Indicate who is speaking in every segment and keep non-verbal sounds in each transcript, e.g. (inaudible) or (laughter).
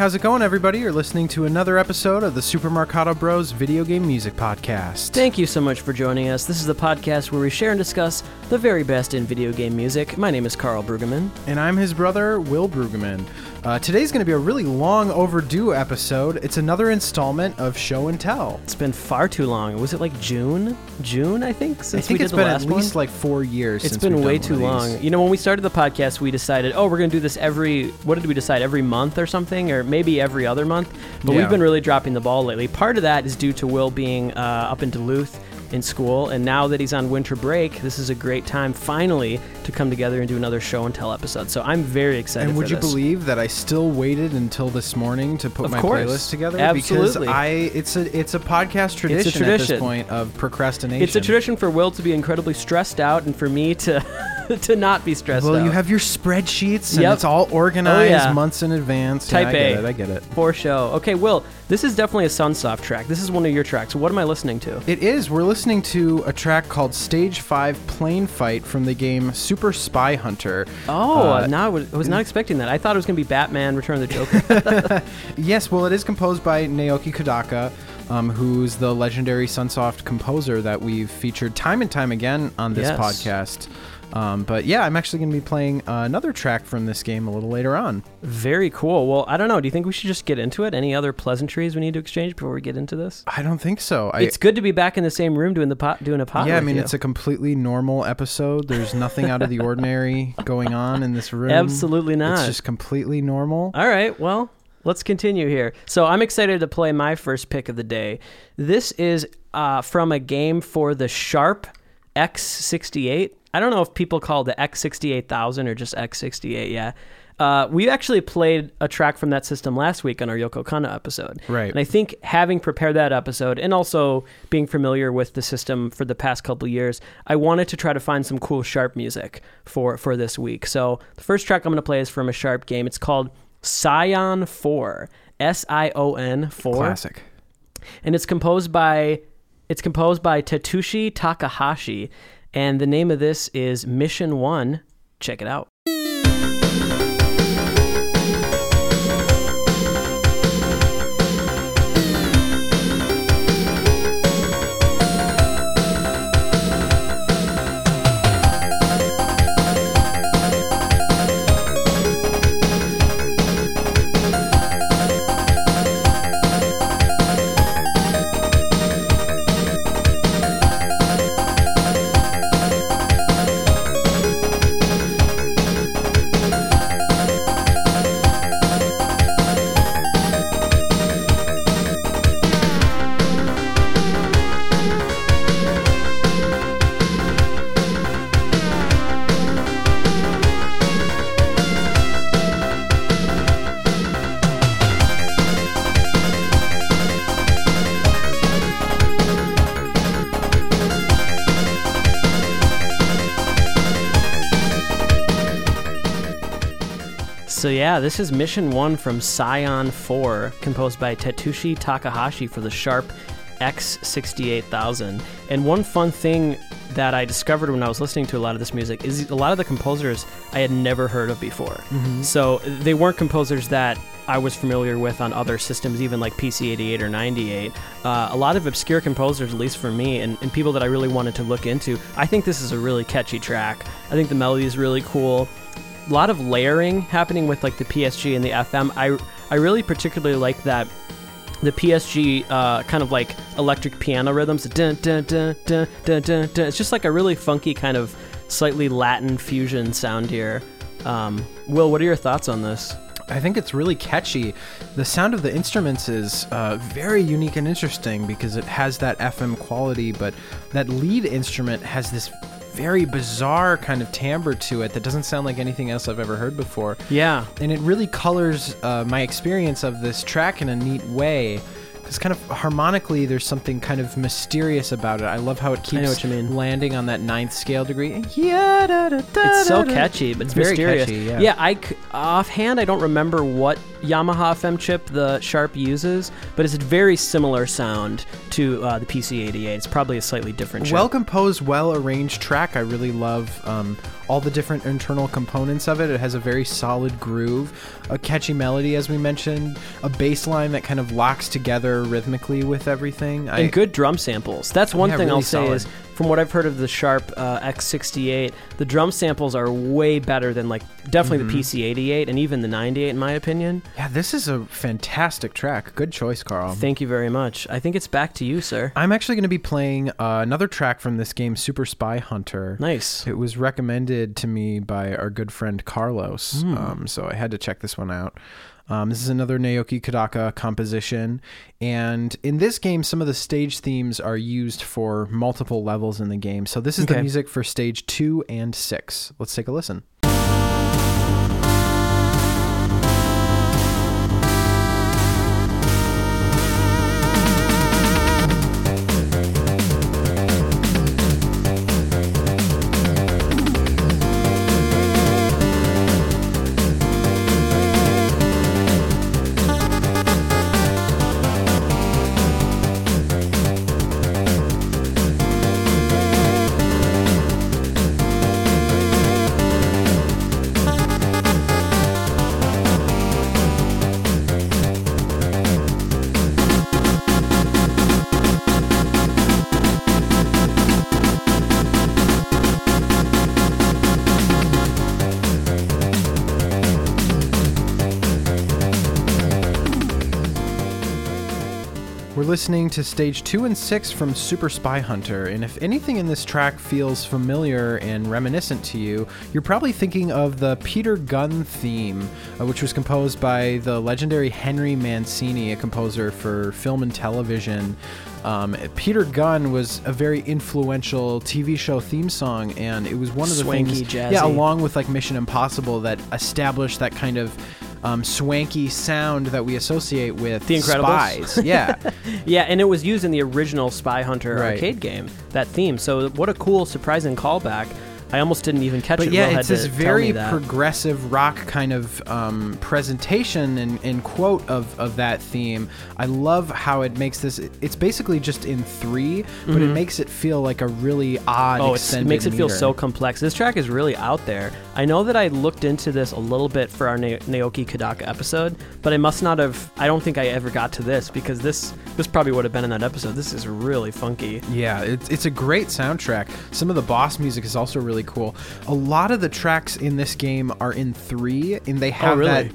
Speaker 1: How's it going, everybody? You're listening to another episode of the Super Marcato Bros Video Game Music Podcast.
Speaker 2: Thank you so much for joining us. This is the podcast where we share and discuss the very best in video game music. My name is Karl Brueggemann.
Speaker 1: And I'm his brother, Will Brueggemann. Uh, today's going to be a really long overdue episode. It's another installment of Show and Tell.
Speaker 2: It's been far too long. Was it like June? June, I think, since
Speaker 1: I think
Speaker 2: we
Speaker 1: it's
Speaker 2: did
Speaker 1: been
Speaker 2: the
Speaker 1: at least
Speaker 2: one.
Speaker 1: like four years.
Speaker 2: It's been way too long. You know, when we started the podcast, we decided, oh, we're going to do this every, what did we decide, every month or something, or maybe every other month. But
Speaker 1: Yeah.
Speaker 2: we've been really dropping the ball lately. Part of that is due to Will being uh, up in Duluth in school, and now that he's on winter break, this is a great time finally to come together and do another show and tell episode. So I'm very excited.
Speaker 1: And would you
Speaker 2: this.
Speaker 1: believe that I still waited until this morning to put
Speaker 2: Of
Speaker 1: my
Speaker 2: course.
Speaker 1: playlist together?
Speaker 2: Absolutely.
Speaker 1: Because I it's a it's a podcast tradition, at
Speaker 2: tradition.
Speaker 1: this point of procrastination.
Speaker 2: It's a tradition for Will to be incredibly stressed out, and for me to (laughs) (laughs) to not be stressed
Speaker 1: Well,
Speaker 2: out.
Speaker 1: you have your spreadsheets and
Speaker 2: Yep.
Speaker 1: it's all organized
Speaker 2: Oh, yeah.
Speaker 1: months in advance.
Speaker 2: Type
Speaker 1: yeah, I get
Speaker 2: A.
Speaker 1: it. I get it.
Speaker 2: for show. Okay, Will, this is definitely a Sunsoft track. This is one of your tracks. What am I listening to?
Speaker 1: It is. We're listening to a track called Stage 5 Plane Fight from the game Super Spy Hunter.
Speaker 2: Oh,
Speaker 1: Uh,
Speaker 2: now I was, I was not expecting that. I thought it was going to be Batman: Return of the Joker. (laughs)
Speaker 1: Yes, well, it is composed by Naoki Kodaka, um, who's the legendary Sunsoft composer that we've featured time and time again on this
Speaker 2: Yes.
Speaker 1: podcast. Um, but yeah, I'm actually going to be playing uh, another track from this game a little later on.
Speaker 2: Very cool. Well, I don't know. Do you think we should just get into it? Any other pleasantries we need to exchange before we get into this?
Speaker 1: I don't think so. I,
Speaker 2: it's good to be back in the same room doing the pot, doing a pot.
Speaker 1: yeah, I mean,
Speaker 2: you.
Speaker 1: it's a completely normal episode. There's nothing out of the ordinary (laughs) going on in this room.
Speaker 2: absolutely not.
Speaker 1: It's just completely normal.
Speaker 2: All right, well, let's continue here. So I'm excited to play my first pick of the day. This is uh, from a game for the Sharp X68. I don't know if people call it the X68000 or just X68. Yeah. Uh, we actually played a track from that system last week on our Yoko Kanno episode.
Speaker 1: Right.
Speaker 2: And I think having prepared that episode and also being familiar with the system for the past couple years, I wanted to try to find some cool Sharp music for, for this week. So the first track I'm going to play is from a Sharp game. It's called Scion 4. S I O N 4
Speaker 1: Classic.
Speaker 2: and it's composed by it's composed by Tetsushi Takahashi and the name of this is Mission 1. Check it out. Yeah, this is Mission 1 from Scion 4, composed by Tetsushi Takahashi for the Sharp X68000. And one fun thing that I discovered when I was listening to a lot of this music is a lot of the composers I had never heard of before. So they weren't composers that I was familiar with on other systems, even like PC 88 or 98. Uh, a lot of obscure composers, at least for me, and, and people that I really wanted to look into. I think this is a really catchy track. I think the melody is really cool lot of layering happening with like the PSG and the FM. I I really particularly like that the PSG uh, kind of like electric piano rhythms. Dun, dun, dun, dun, dun, dun, dun. It's just like a really funky kind of slightly Latin fusion sound here. Um, Will, what are your thoughts on this?
Speaker 1: I think it's really catchy. The sound of the instruments is uh, very unique and interesting because it has that FM quality, but that lead instrument has this very bizarre kind of timbre to it that doesn't sound like anything else I've ever heard before.
Speaker 2: Yeah,
Speaker 1: And it really colors uh, my experience of this track in a neat way. Because kind of harmonically, there's something kind of mysterious about it. I love how it keeps
Speaker 2: what you mean.
Speaker 1: landing on that ninth scale degree. Yeah,
Speaker 2: it's so catchy, but it's
Speaker 1: Very
Speaker 2: mysterious.
Speaker 1: catchy, yeah.
Speaker 2: I c- offhand I don't remember what Yamaha FM chip the Sharp uses, but it's a very similar sound to uh, the PC88. It's probably a slightly different chip.
Speaker 1: Well composed, well arranged track. I really love um, all the different internal components of it. It has a very solid groove, a catchy melody, as we mentioned, a bass line that kind of locks together rhythmically with everything. I,
Speaker 2: and good drum samples. That's one
Speaker 1: Yeah,
Speaker 2: thing
Speaker 1: really
Speaker 2: I'll say
Speaker 1: solid.
Speaker 2: is from what I've heard of the Sharp uh, X68, the drum samples are way better than like definitely
Speaker 1: Mm-hmm.
Speaker 2: the PC88 and even the 98 in my opinion.
Speaker 1: yeah, this is a fantastic track. Good choice, Carl.
Speaker 2: Thank you very much. I think it's back to you, sir.
Speaker 1: I'm actually going to be playing uh, another track from this game, Super Spy Hunter.
Speaker 2: Nice.
Speaker 1: It was recommended to me by our good friend Carlos,
Speaker 2: Hmm.
Speaker 1: um, so I had to check this one out. Um, this is another Naoki Kodaka composition, and in this game, some of the stage themes are used for multiple levels in the game. So this is the music for stage two and six. Let's take a listen. Listening to stage two and six from Super Spy Hunter, and if anything in this track feels familiar and reminiscent to you, you're probably thinking of the Peter Gunn theme, uh, which was composed by the legendary Henry Mancini, a composer for film and television. Um, Peter Gunn was a very influential TV show theme song, and it was one of the
Speaker 2: Swanky,
Speaker 1: things,
Speaker 2: jazzy.
Speaker 1: yeah, along with like Mission Impossible, that established that kind of um, swanky sound that we associate with
Speaker 2: The Incredibles?
Speaker 1: spies. Yeah. (laughs)
Speaker 2: Yeah, and it was used in the original Spy Hunter
Speaker 1: Right.
Speaker 2: arcade game, that theme. So what a cool, surprising callback. I almost didn't even catch
Speaker 1: But
Speaker 2: it.
Speaker 1: yeah,
Speaker 2: Will
Speaker 1: it's this very progressive rock kind of um, presentation and, and quote of, of that theme. I love how it makes this. It's basically just in three, but it makes it feel like a really odd.
Speaker 2: Mm-hmm. Oh, it makes it feel so complex. This track is really out there. I know that I looked into this a little bit for our Na- Naoki Kodaka episode, but I must not have. I don't think I ever got to this because this this probably would have been in that episode. This is really funky.
Speaker 1: Yeah, it's, it's a great soundtrack. Some of the boss music is also really cool. A lot of the tracks in this game are in three, and they have
Speaker 2: Oh, really?
Speaker 1: that.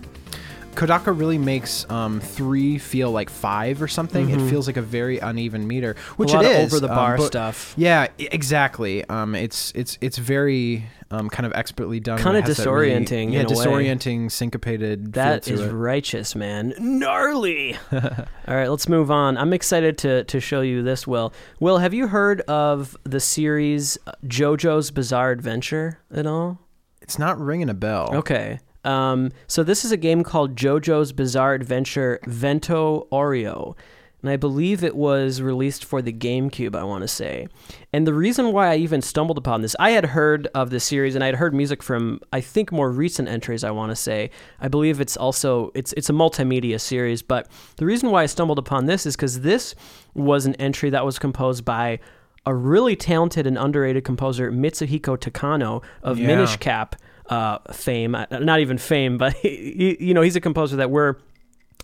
Speaker 1: Kodaka really makes um, three feel like five or something. It feels like a very uneven meter, which
Speaker 2: Mm-hmm. a lot
Speaker 1: it is.
Speaker 2: over the
Speaker 1: um,
Speaker 2: bar
Speaker 1: but-
Speaker 2: stuff.
Speaker 1: Yeah, exactly. Um, it's it's it's very um, kind of expertly done. It has that really-
Speaker 2: disorienting
Speaker 1: yeah,
Speaker 2: in a way.
Speaker 1: disorienting, syncopated.
Speaker 2: That is
Speaker 1: it.
Speaker 2: righteous, man. (laughs) Gnarly. (laughs) All right, let's move on. I'm excited to to show you this. Will Will, have you heard of the series uh, JoJo's Bizarre Adventure at all?
Speaker 1: It's not ringing a bell.
Speaker 2: Okay. Um, so this is a game called JoJo's Bizarre Adventure Vento Aureo. And I believe it was released for the GameCube, I want to say. And the reason why I even stumbled upon this, I had heard of this series and I had heard music from I think more recent entries, I want to say. I believe it's also it's it's a multimedia series, but the reason why I stumbled upon this is cuz this was an entry that was composed by a really talented and underrated composer, Mitsuhiko Takano of
Speaker 1: Yeah.
Speaker 2: Minish Cap uh, fame. Uh, Not even fame, but (laughs) he, you know he's a composer that we're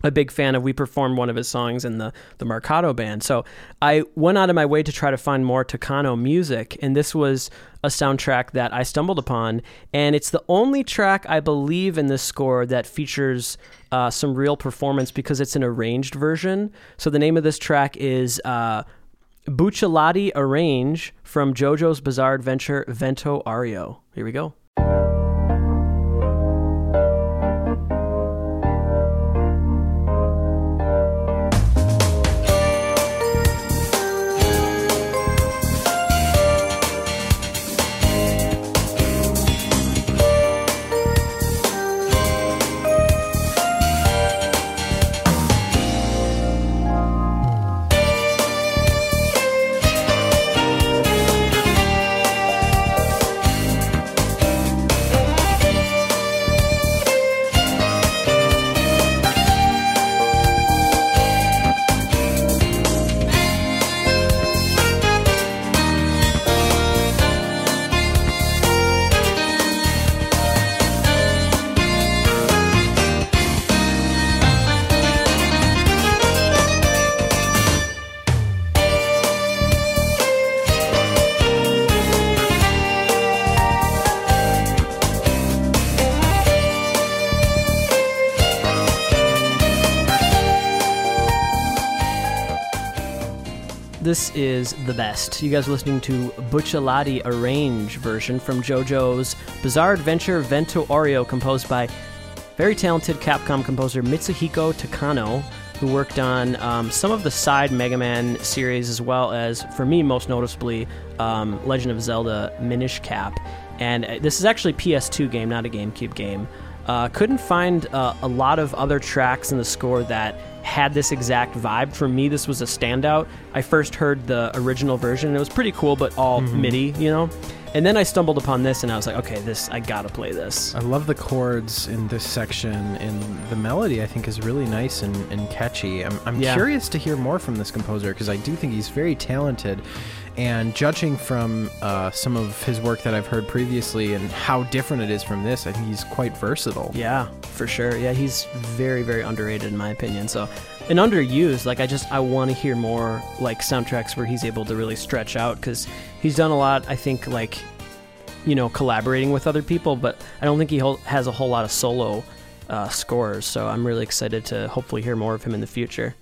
Speaker 2: a big fan of. We performed one of his songs in the the Marcato band. So I went out of my way to try to find more Takano music, and this was a soundtrack that I stumbled upon, and it's the only track I believe in this score that features uh, some real performance because it's an arranged version. So the name of this track is. Uh, Bucciarati Arrange from JoJo's Bizarre Adventure Vento Aureo. Here we go. This is the best. You guys are listening to Bucciarati Arrange version from JoJo's Bizarre Adventure Vento Aureo, composed by very talented Capcom composer Mitsuhiko Takano, who worked on um, some of the side Mega Man series, as well as, for me, most noticeably, um, Legend of Zelda Minish Cap. And uh, this is actually a PS2 game, not a GameCube game. Uh, couldn't find uh, a lot of other tracks in the score that had this exact vibe. For me, this was a standout. I first heard the original version, and it was pretty cool, but all mm-hmm. MIDI, you know? And then I stumbled upon this, and I was like, okay, this, I gotta play this.
Speaker 1: I love the chords in this section, and the melody I think is really nice and, and catchy. I'm, I'm
Speaker 2: Yeah.
Speaker 1: curious to hear more from this composer because I do think he's very talented. And judging from uh, some of his work that I've heard previously and how different it is from this, I think he's quite versatile.
Speaker 2: Yeah, for sure. Yeah, he's very, very underrated in my opinion. So, and underused. Like, I just I want to hear more like soundtracks where he's able to really stretch out because he's done a lot. I think like, you know, collaborating with other people, but I don't think he has a whole lot of solo uh, scores. So I'm really excited to hopefully hear more of him in the future.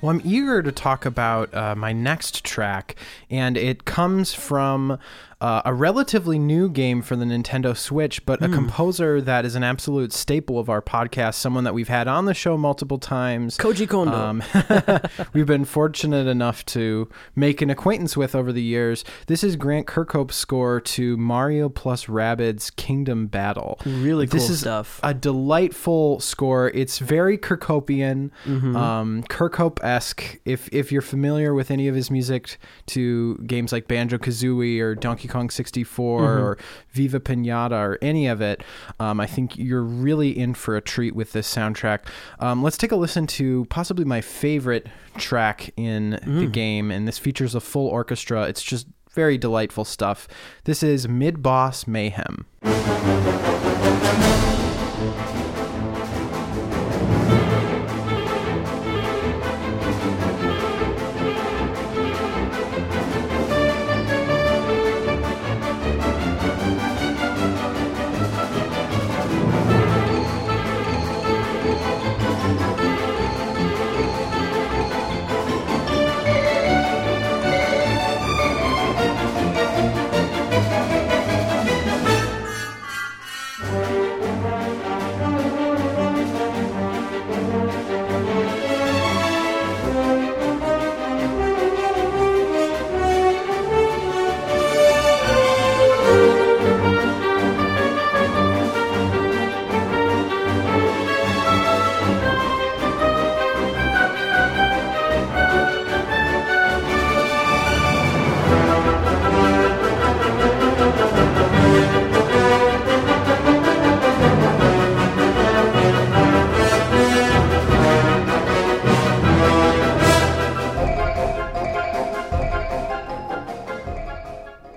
Speaker 1: Well, I'm eager to talk about uh, my next track, and it comes from uh, a relatively new game for the Nintendo Switch, but a composer that is an absolute staple of our podcast, someone that we've had on the show multiple times.
Speaker 2: Koji Kondo.
Speaker 1: Um, (laughs) we've been fortunate enough to make an acquaintance with over the years. This is Grant Kirkhope's score to Mario plus Rabbids Kingdom Battle.
Speaker 2: really cool
Speaker 1: this is
Speaker 2: stuff.
Speaker 1: a delightful score. It's very Kirkhopian,
Speaker 2: Mm-hmm.
Speaker 1: um, Kirkhope esque. If if you're familiar with any of his music to games like Banjo Kazooie or Donkey Kong 64
Speaker 2: Mm-hmm.
Speaker 1: or Viva Pinata or any of it, um, I think you're really in for a treat with this soundtrack. Um, let's take a listen to possibly my favorite track in
Speaker 2: Mm.
Speaker 1: the game, and this features a full orchestra. It's just very delightful stuff. This is Mid Boss Mayhem.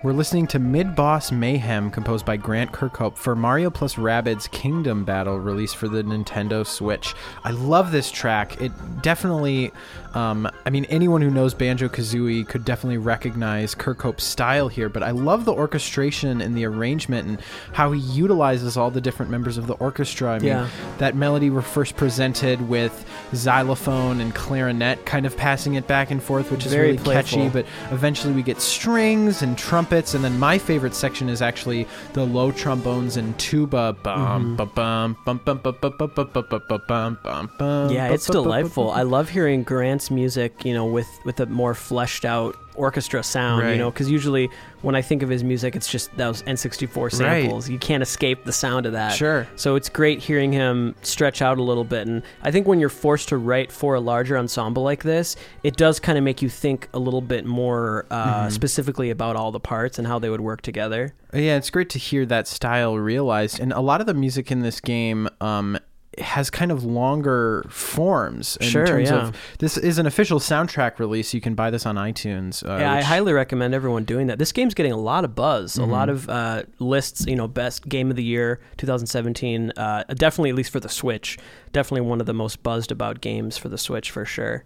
Speaker 1: We're listening to Mid Boss Mayhem, composed by Grant Kirkhope for Mario plus Rabbids Kingdom Battle, released for the Nintendo Switch. I love this track. It definitely, um, I mean, anyone who knows Banjo Kazooie could definitely recognize Kirkhope's style here, but I love the orchestration and the arrangement and how he utilizes all the different members of the orchestra. I mean,
Speaker 2: Yeah.
Speaker 1: that melody were first presented with xylophone and clarinet kind of passing it back and forth, which is
Speaker 2: Very
Speaker 1: really catchy, but eventually we get strings and trumpets and then my favorite section is actually the low trombones and tuba bum bum bum bum bum bum bum bum bum bum bum bum bum bum
Speaker 2: Yeah, it's delightful. I love hearing Grant's music, you know, with with a more fleshed out orchestra sound, you know, because usually when I think of his music, it's just those N64 samples. You can't escape the sound of that.
Speaker 1: Sure.
Speaker 2: So it's great hearing him stretch out a little bit. And I think when you're forced to write for a larger ensemble like this, it does kind of make you think a little bit more uh,
Speaker 1: Mm-hmm.
Speaker 2: specifically about all the parts and how they would work together.
Speaker 1: Yeah, it's great to hear that style realized. And a lot of the music in this game um, has kind of longer forms in
Speaker 2: Sure,
Speaker 1: terms
Speaker 2: yeah.
Speaker 1: of this is an official soundtrack release. You can buy this on iTunes. Uh,
Speaker 2: Yeah, I highly recommend everyone doing that. This game's getting a lot of buzz,
Speaker 1: Mm-hmm.
Speaker 2: a lot of uh, lists. You know, best game of the year 2017. Uh, definitely, at least for the Switch, definitely one of the most buzzed about games for the Switch for sure.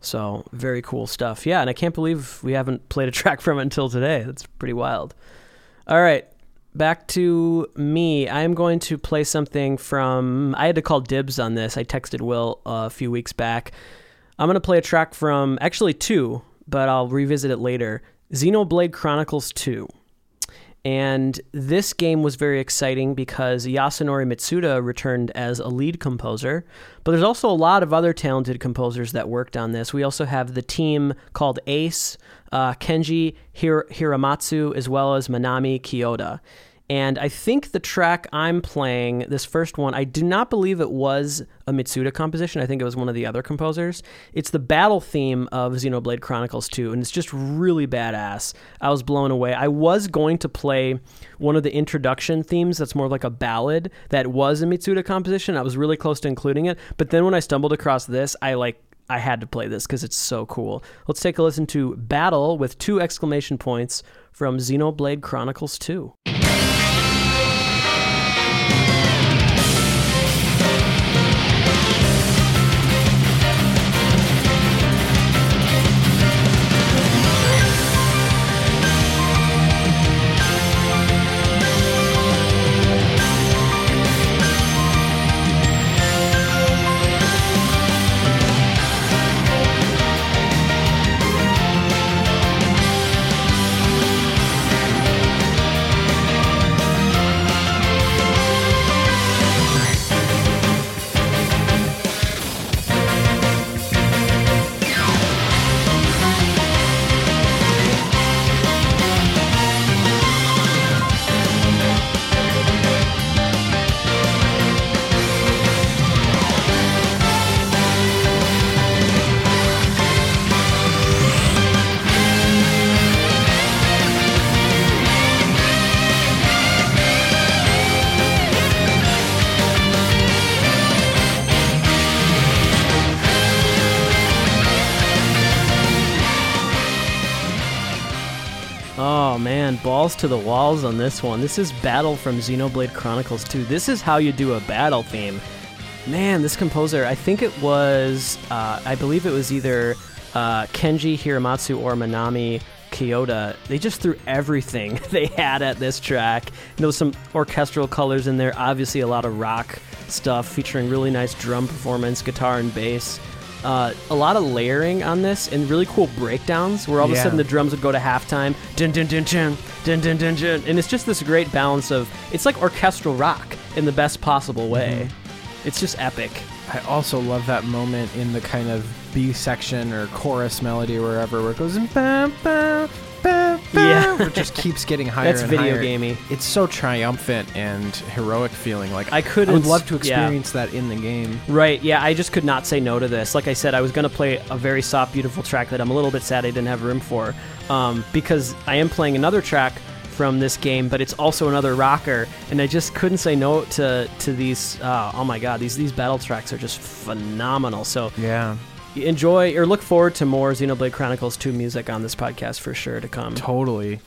Speaker 2: So very cool stuff. Yeah, and I can't believe we haven't played a (laughs) track from it until today. That's pretty wild. All right, back to me. I'm going to play something from. I had to call dibs on this. I texted Will a few weeks back. I'm going to play a track from actually two but I'll revisit it later. Xenoblade Chronicles 2. And this game was very exciting because Yasunori Mitsuda returned as a lead composer. But there's also a lot of other talented composers that worked on this. We also have the team called Ace, uh, Kenji Hir- Hiramatsu, as well as Manami Kiyota. And I think the track I'm playing, this first one, I do not believe it was a Mitsuda composition. I think it was one of the other composers. It's the battle theme of Xenoblade Chronicles 2, and it's just really badass. I was blown away. I was going to play one of the introduction themes that's more like a ballad that was a Mitsuda composition. I was really close to including it, but then when I stumbled across this, I like I had to play this because it's so cool. Let's take a listen to Battle with two exclamation points from Xenoblade Chronicles 2. To the walls on this one. This is Battle from Xenoblade Chronicles 2. This is how you do a battle theme. Man, this composer, I think it was, uh, I believe it was either uh, Kenji Hiramatsu or Manami Kiyota. They just threw everything (laughs) they had at this track. There was some orchestral colors in there, obviously a lot of rock stuff featuring really nice drum performance, guitar and bass. Uh, a lot of layering on this and really cool breakdowns where all of a
Speaker 1: Yeah.
Speaker 2: sudden the drums would go to halftime, dun dun dun dun dun dun dun dun, and it's just this great balance of it's like orchestral rock in the best possible way. It's just epic.
Speaker 1: I also love that moment in the kind of B section or chorus melody or wherever where it goes ba, ba, ba,
Speaker 2: Yeah. (laughs)
Speaker 1: it just keeps getting higher
Speaker 2: That's video
Speaker 1: higher.
Speaker 2: gamey.
Speaker 1: It's so triumphant and heroic feeling. Like
Speaker 2: I couldn't.
Speaker 1: I would love to
Speaker 2: yeah.
Speaker 1: experience that in the game.
Speaker 2: Right, yeah, I just could not say no to this. Like I said, I was going to play a very soft, beautiful track that I'm a little bit sad I didn't have room for um, because I am playing another track from this game, but it's also another rocker, and I just couldn't say no to to these. Uh, oh my god, these these battle tracks are just phenomenal. So
Speaker 1: Yeah,
Speaker 2: enjoy or look forward to more Xenoblade Chronicles 2 music on this podcast for sure to come.
Speaker 1: totally.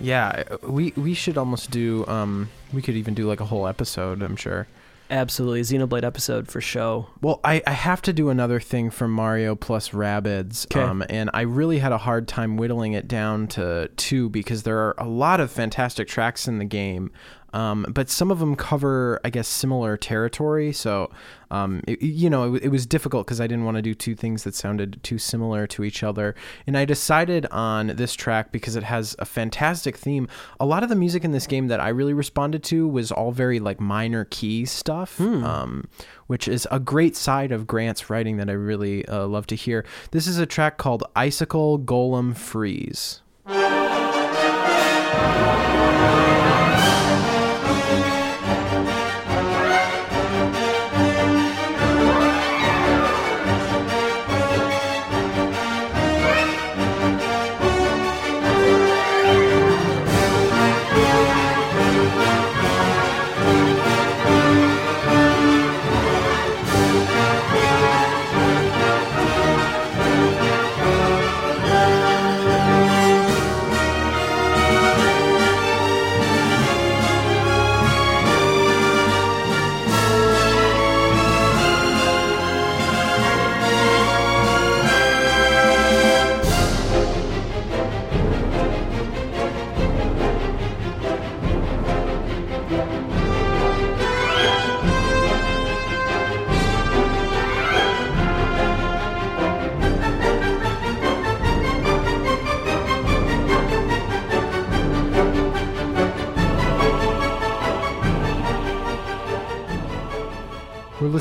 Speaker 1: Yeah, we we should almost do. Um, we could even do like a whole episode. I'm sure.
Speaker 2: Absolutely, Xenoblade episode for show.
Speaker 1: Well, I, I have to do another thing from Mario plus Rabbids,
Speaker 2: 'Kay.
Speaker 1: um, and I really had a hard time whittling it down to two because there are a lot of fantastic tracks in the game, um, but some of them cover, I guess, similar territory. So, um, it- you know, it, it was difficult because I didn't want to do two things that sounded too similar to each other, and I decided on this track because it has a fantastic theme. A lot of the music in this game that I really responded to was all very like minor key stuff. Um, which is a great side of Grant's writing that I really uh, love to hear. This is a track called Icicle Golem Freeze.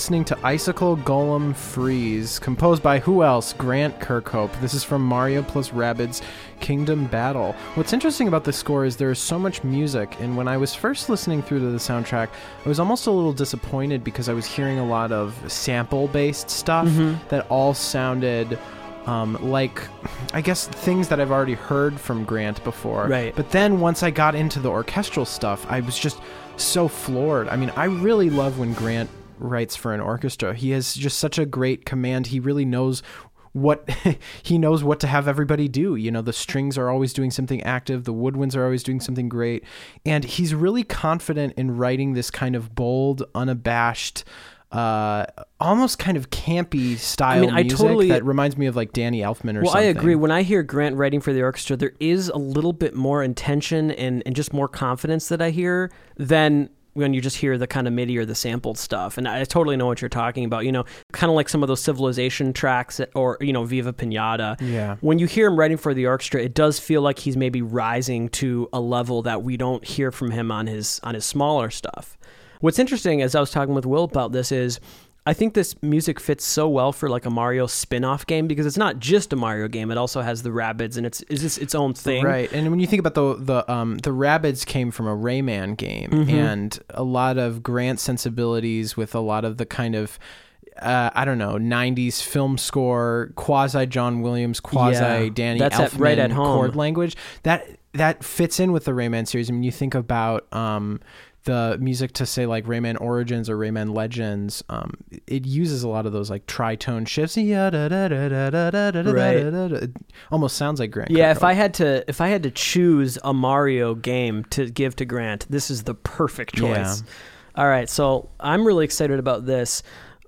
Speaker 1: Listening to Icicle Golem Freeze, composed by who else? Grant Kirkhope. This is from Mario plus Rabbids Kingdom Battle. What's interesting about this score is there is so much music, and when I was first listening through to the soundtrack, I was almost a little disappointed because I was hearing a lot of sample based stuff
Speaker 2: Mm-hmm.
Speaker 1: that all sounded. Um, like, I guess things that I've already heard from Grant before.
Speaker 2: Right.
Speaker 1: But then once I got into the orchestral stuff, I was just so floored. I mean, I really love when Grant writes for an orchestra. He has just such a great command. He really knows what (laughs) he knows what to have everybody do. You know, the strings are always doing something active, the woodwinds are always doing something great, and he's really confident in writing this kind of bold, unabashed uh almost kind of campy style
Speaker 2: mean, I
Speaker 1: music
Speaker 2: totally-
Speaker 1: that reminds me of like Danny Elfman or
Speaker 2: Well,
Speaker 1: something.
Speaker 2: I agree. When I hear Grant writing for the orchestra, there is a little bit more intention and, and just more confidence that I hear than when you just hear the kind of MIDI or the sampled stuff. And I totally know what you're talking about. You know, kind of like some of those civilization tracks or, you know, Viva Pinata.
Speaker 1: Yeah.
Speaker 2: When you hear him writing for the orchestra, it does feel like he's maybe rising to a level that we don't hear from him on his on his smaller stuff. What's interesting, as I was talking with Will about this, is I think this music fits so well for like a Mario spin-off game because it's not just a Mario game; it also has the rabbits and it's is this its own thing.
Speaker 1: Right, and when you think about the the um the Rabbids came from a Rayman game,
Speaker 2: Mm-hmm.
Speaker 1: and a lot of Grant sensibilities with a lot of the kind of. Uh, I don't know, '90s film score, quasi John Williams, quasi
Speaker 2: Yeah,
Speaker 1: Danny
Speaker 2: that's at-
Speaker 1: Elfman
Speaker 2: right at home.
Speaker 1: chord language. That that fits in with the Rayman series. I mean, you think about um, the music to say like Rayman Origins or Rayman Legends, um, it uses a lot of those like tritone shifts.
Speaker 2: Right.
Speaker 1: It almost sounds like Grant.
Speaker 2: Yeah, if I had to if I had to choose a Mario game to give to Grant, this is the perfect choice. Yeah. All right, so I'm really excited about this.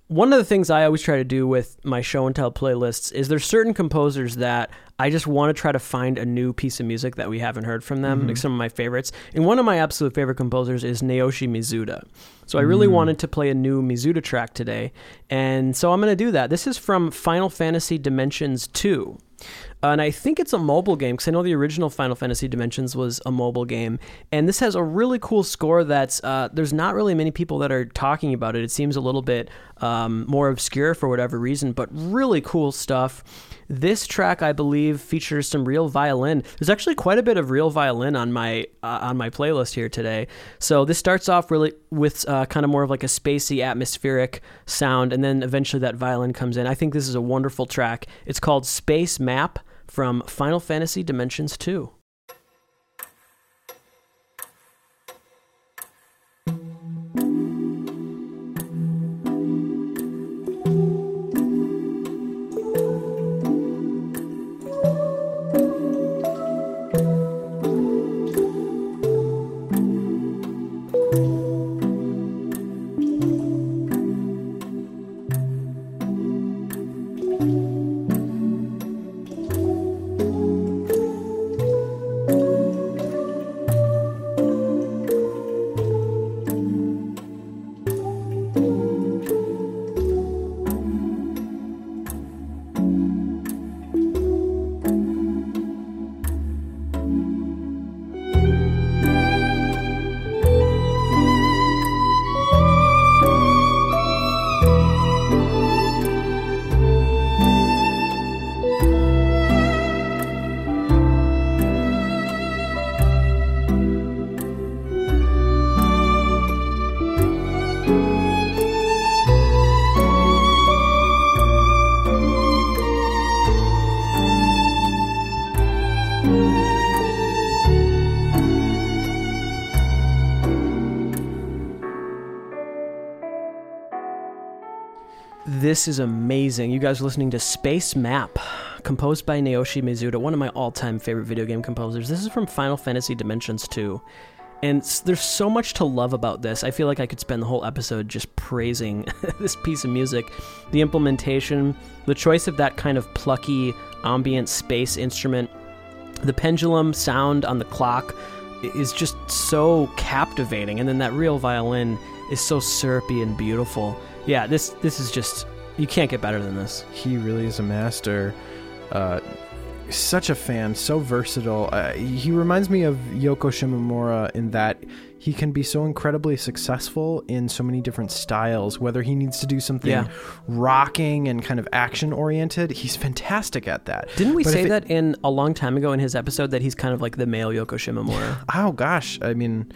Speaker 2: One of the things I always try to do with my show and tell playlists is there's certain composers that I just want to try to find a new piece of music that we haven't heard from them, like mm-hmm. some of my favorites. And one of my absolute favorite composers is Naoshi Mizuta. So I really mm. wanted to play a new Mizuta track today, and so I'm going to do that. This is from Final Fantasy Dimensions 2. And I think it's a mobile game because I know the original Final Fantasy Dimensions was a mobile game, and this has a really cool score. That's uh, there's not really many people that are talking about it. It seems a little bit um, more obscure for whatever reason, but really cool stuff. This track, I believe, features some real violin. There's actually quite a bit of real violin on my uh, on my playlist here today. So this starts off really with uh, kind of more of like a spacey, atmospheric sound, and then eventually that violin comes in. I think this is a wonderful track. It's called Space Map from Final Fantasy Dimensions 2. This is amazing. You guys are listening to Space Map, composed by Naoshi Mizuta, one of my all time favorite video game composers. This is from Final Fantasy Dimensions 2. And there's so much to love about this. I feel like I could spend the whole episode just praising (laughs) this piece of music. The implementation, the choice of that kind of plucky ambient space instrument, the pendulum sound on the clock is just so captivating. And then that real violin is so syrupy and beautiful. Yeah, this this is just you can't get better than this.
Speaker 1: he really is a master. Uh, such a fan, so versatile. Uh, he reminds me of Yoko Shimomura in that he can be so incredibly successful in so many different styles. Whether he needs to do something
Speaker 2: Yeah.
Speaker 1: rocking and kind of action oriented, he's fantastic at that.
Speaker 2: Didn't we
Speaker 1: But
Speaker 2: say
Speaker 1: it-
Speaker 2: that in a long time ago in his episode that he's kind of like the male Yoko Shimomura? (sighs)
Speaker 1: Oh gosh, I mean,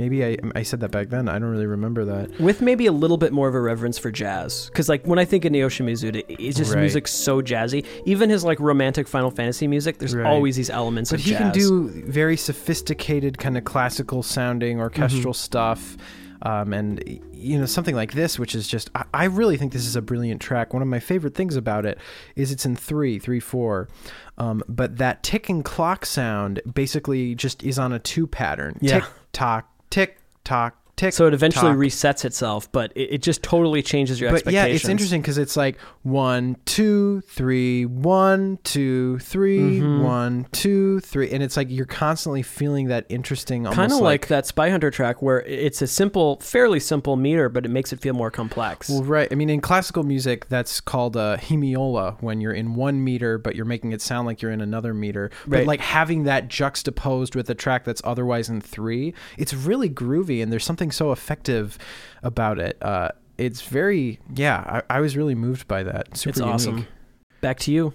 Speaker 1: maybe I I said that back then. I don't really remember that.
Speaker 2: With maybe a little bit more of a reverence for jazz. Because, like, when I think of Naoshi Mizuta, it's just
Speaker 1: Right.
Speaker 2: music so jazzy. Even his, like, romantic Final Fantasy music, there's
Speaker 1: Right.
Speaker 2: always these elements
Speaker 1: But he
Speaker 2: jazz.
Speaker 1: can do very sophisticated, kind of classical sounding orchestral
Speaker 2: Mm-hmm.
Speaker 1: stuff. Um, and you know something like this, which is just I, I really think this is a brilliant track. One of my favorite things about it is it's in three, three, four, um, but that ticking clock sound basically just is on a two pattern.
Speaker 2: Yeah.
Speaker 1: Tick tock, tick tock, tick.
Speaker 2: So it eventually
Speaker 1: tock.
Speaker 2: resets itself, but it, it just totally changes your
Speaker 1: But yeah,
Speaker 2: expectations.
Speaker 1: it's interesting because it's like one, two, three, one, two, three,
Speaker 2: Mhm.
Speaker 1: one, two, three, and it's like you're constantly feeling that interesting,
Speaker 2: Kind of like, that Spy Hunter track where it's a simple, fairly simple meter, but it makes it feel more complex.
Speaker 1: Well, right. I mean, in classical music, that's called a hemiola when you're in one meter, but you're making it sound like you're in another meter. But
Speaker 2: Right.
Speaker 1: like having that juxtaposed with a track that's otherwise in three, it's really groovy, and there's something so effective about it. Uh, it's very, yeah. I, I was really moved by that. Super
Speaker 2: it's
Speaker 1: unique.
Speaker 2: awesome. Back to you.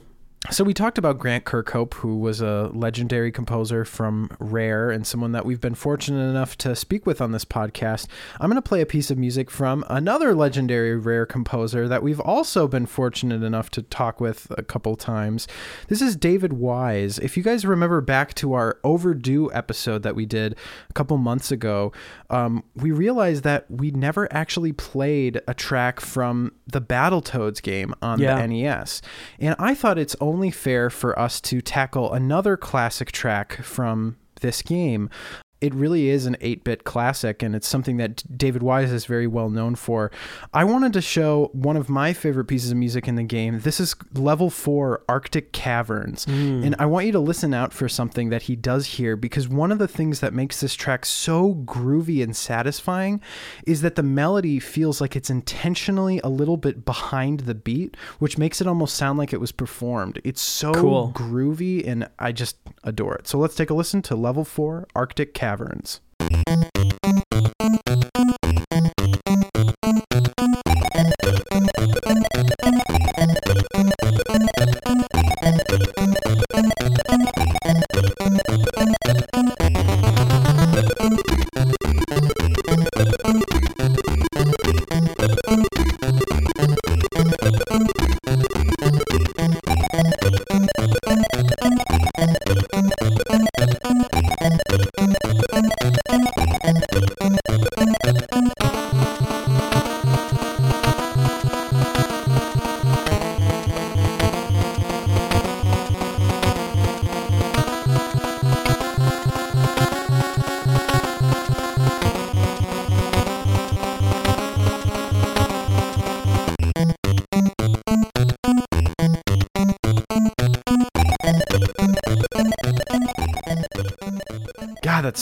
Speaker 1: So we talked about Grant Kirkhope, who was a legendary composer from Rare and someone that we've been fortunate enough to speak with on this podcast. I'm going to play a piece of music from another legendary Rare composer that we've also been fortunate enough to talk with a couple times. This is David Wise. If you guys remember back to our overdue episode that we did a couple months ago, um, we realized that we never actually played a track from the Battletoads game on
Speaker 2: Yeah.
Speaker 1: the NES. And I thought it's only fair for us to tackle another classic track from this game. It really is an 8 bit classic, and it's something that David Wise is very well known for. I wanted to show one of my favorite pieces of music in the game. This is level 4 Arctic Caverns. Hmm. And I want you to listen out for something that he does here because one of the things that makes this track so groovy and satisfying is that the melody feels like it's intentionally a little bit behind the beat, which makes it almost sound like it was performed. It's so
Speaker 2: Cool.
Speaker 1: groovy and I just adore it. So let's take a listen to level 4 Arctic Caverns. God,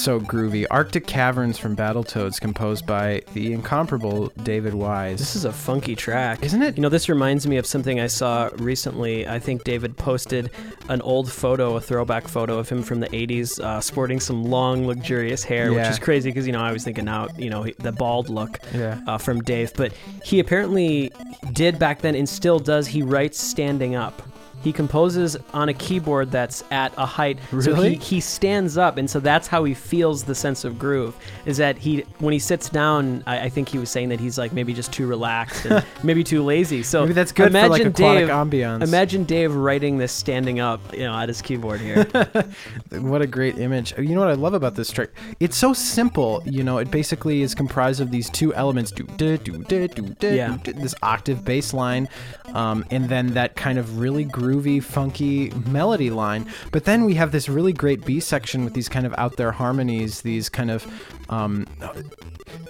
Speaker 1: so groovy. Arctic Caverns from Battletoads, composed by the incomparable David Wise.
Speaker 2: This is a funky track.
Speaker 1: Isn't it?
Speaker 2: You know, this reminds me of something I saw recently. I think David posted an old photo, a throwback photo of him from the 80s, uh, sporting some long, luxurious hair, which is crazy because, you know, I was thinking now, you know, the bald look
Speaker 1: Yeah.
Speaker 2: uh, from Dave. But he apparently did back then and still does. He writes standing up. He composes on a keyboard that's at a height. So
Speaker 1: Really?
Speaker 2: he, he stands up, and so that's how he feels the sense of groove. Is that he when he sits down? I, I think he was saying that he's like maybe just too relaxed and (laughs) maybe too lazy. So
Speaker 1: Maybe that's good for
Speaker 2: imagine
Speaker 1: like aquatic
Speaker 2: Dave,
Speaker 1: ambiance.
Speaker 2: Imagine Dave writing this standing up, you know, at his keyboard here. (laughs)
Speaker 1: What a great image. You know what I love about this track? It's so simple. You know, it basically is comprised of these two elements do do do do do do
Speaker 2: Yeah.
Speaker 1: do, this octave bass line, um, and then that kind of really groovy, funky melody line. But then we have this really great B section with these kind of out there harmonies, these kind of um,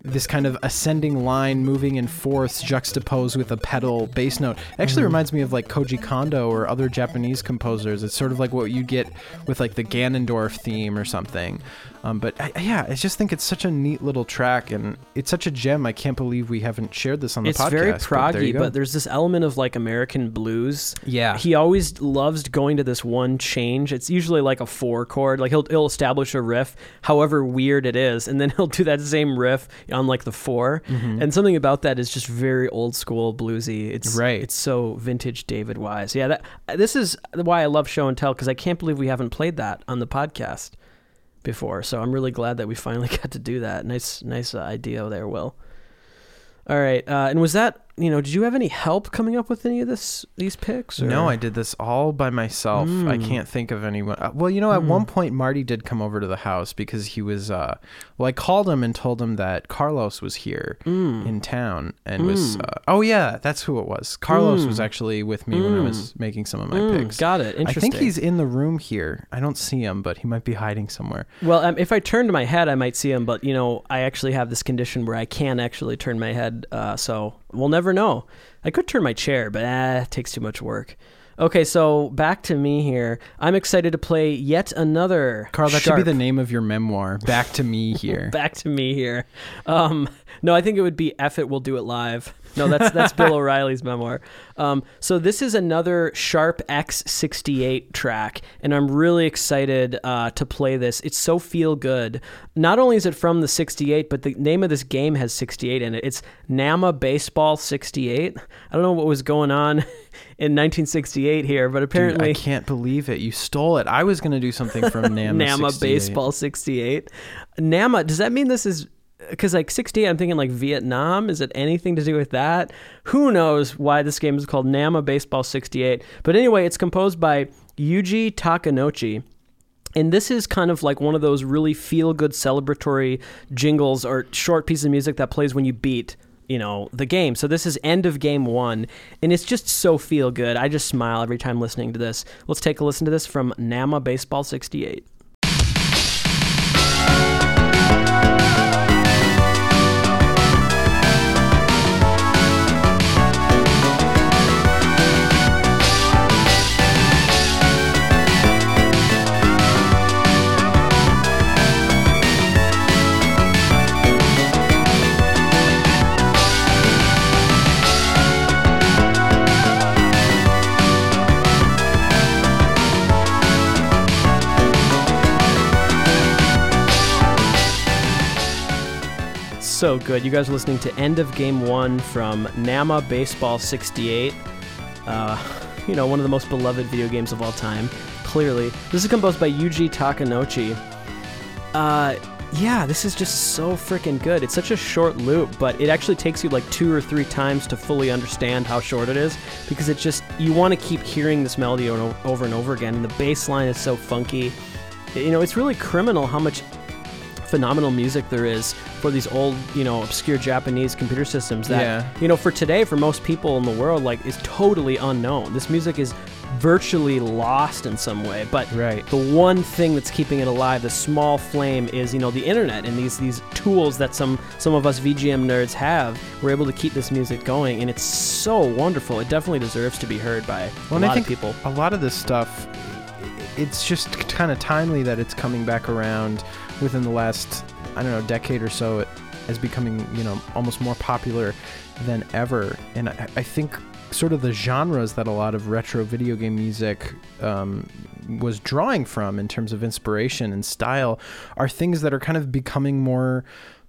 Speaker 1: this kind of ascending line moving in fourths juxtaposed with a pedal bass note. It actually reminds me of like Koji Kondo or other Japanese composers. It's sort of like what you get with like the Ganondorf theme or something. Um, but I, yeah, I just think it's such a neat little track and it's such a gem. I can't believe we haven't shared this on the
Speaker 2: it's
Speaker 1: podcast.
Speaker 2: very
Speaker 1: but there
Speaker 2: proggy, but, there's this element of like American blues.
Speaker 1: yeah,
Speaker 2: He always loves going to this one change. It's usually like a four chord. Like he'll he'll establish a riff, however weird it is, and then (laughs) he'll do that same riff on like the 4 And something about that is just very old school bluesy. It's
Speaker 1: Right.
Speaker 2: It's so vintage David Wise. Yeah, that this is why I love show and tell because I can't believe we haven't played that on the podcast before. So I'm really glad that we finally (laughs) got to do that. Nice, nice uh, idea there, Will. All right, uh, and was that you know? Did you have any help coming up with any of this these picks? Or?
Speaker 1: No, I did this all by myself. I
Speaker 2: Mm.
Speaker 1: can't think of anyone. uh, Well, you know, at
Speaker 2: Mm.
Speaker 1: one point Marty did come over to the house because he was. Uh, well, I called him and told him that Carlos was here
Speaker 2: Mm.
Speaker 1: in town and was.
Speaker 2: Mm.
Speaker 1: Uh, oh yeah, that's who it was. Carlos was
Speaker 2: Mm.
Speaker 1: actually with me when I
Speaker 2: Mm.
Speaker 1: was making some of my
Speaker 2: Mm,
Speaker 1: picks.
Speaker 2: got it. Interesting.
Speaker 1: I think he's in the room here. I don't see him, but he might be hiding somewhere.
Speaker 2: Well, um, if I turned my head, I might see him, but you know, I actually have this condition where I can actually turn my head, uh, so we'll never know. I could turn my chair, but ah, it takes too much work. Okay, so back to me here. I'm excited to play yet another.
Speaker 1: Carl, that should be the name of your memoir. Back to me (laughs) here.
Speaker 2: Back to me here. Um, no, I think it would be "F it, we'll do it live." No, that's that's Bill (laughs) O'Reilly's memoir. Um, so this is another Sharp X68 track, and I'm really excited uh, to play this. It's so feel good. Not only is it from the 68, but the name of this game has 68 in it. It's Nama Baseball 68. I don't know what was going on (laughs) in 1968 here, but
Speaker 1: Dude,
Speaker 2: apparently
Speaker 1: I can't believe it. You stole it. I was going to do something from (laughs) Nama.
Speaker 2: Nama
Speaker 1: 68.
Speaker 2: Baseball 68. Nama, does that mean this is because like 68 I'm thinking like Vietnam, is it anything to do with that? Who knows why this game is called Nama Baseball 68. But anyway, it's composed by Yuji Takanouchi. And this is kind of like one of those really feel good celebratory jingles or short piece of music that plays when you beat you know the game so this is end of game one and it's just so feel good i just smile every time listening to this let's take a listen to this from nama baseball 68 so good. You guys are listening to End of Game One from Nama Baseball 68. Uh, (laughs) you know, one of the most beloved video games of all time. Clearly, this is composed by Yuji Takanouchi. Uh, yeah, this is just so freaking good. It's such a short loop, but it actually takes you like two or three times to fully understand how short it is because it just you want to keep hearing this melody over and over again. And the bass line is so funky. You know, it's really criminal how much phenomenal music there is for these old, you know, obscure Japanese computer systems that,
Speaker 1: Yeah.
Speaker 2: you know, for today, for most people in the world, like, is totally unknown. This music is virtually lost in some way, but
Speaker 1: Right.
Speaker 2: the one thing that's keeping it alive, the small flame, is you know the internet and these these tools that some some of us VGM nerds have. We're able to keep this music going, and it's so wonderful. It definitely deserves to be heard by
Speaker 1: Well,
Speaker 2: a lot
Speaker 1: think
Speaker 2: of people.
Speaker 1: a lot of this stuff, it's just kind of timely that it's coming back around within the last, I don't know, decade or so. It is becoming, you know, almost more popular than ever. And I, I think sort of the genres that a lot of retro video game music um, was drawing from in terms of inspiration and style are things that are kind of becoming more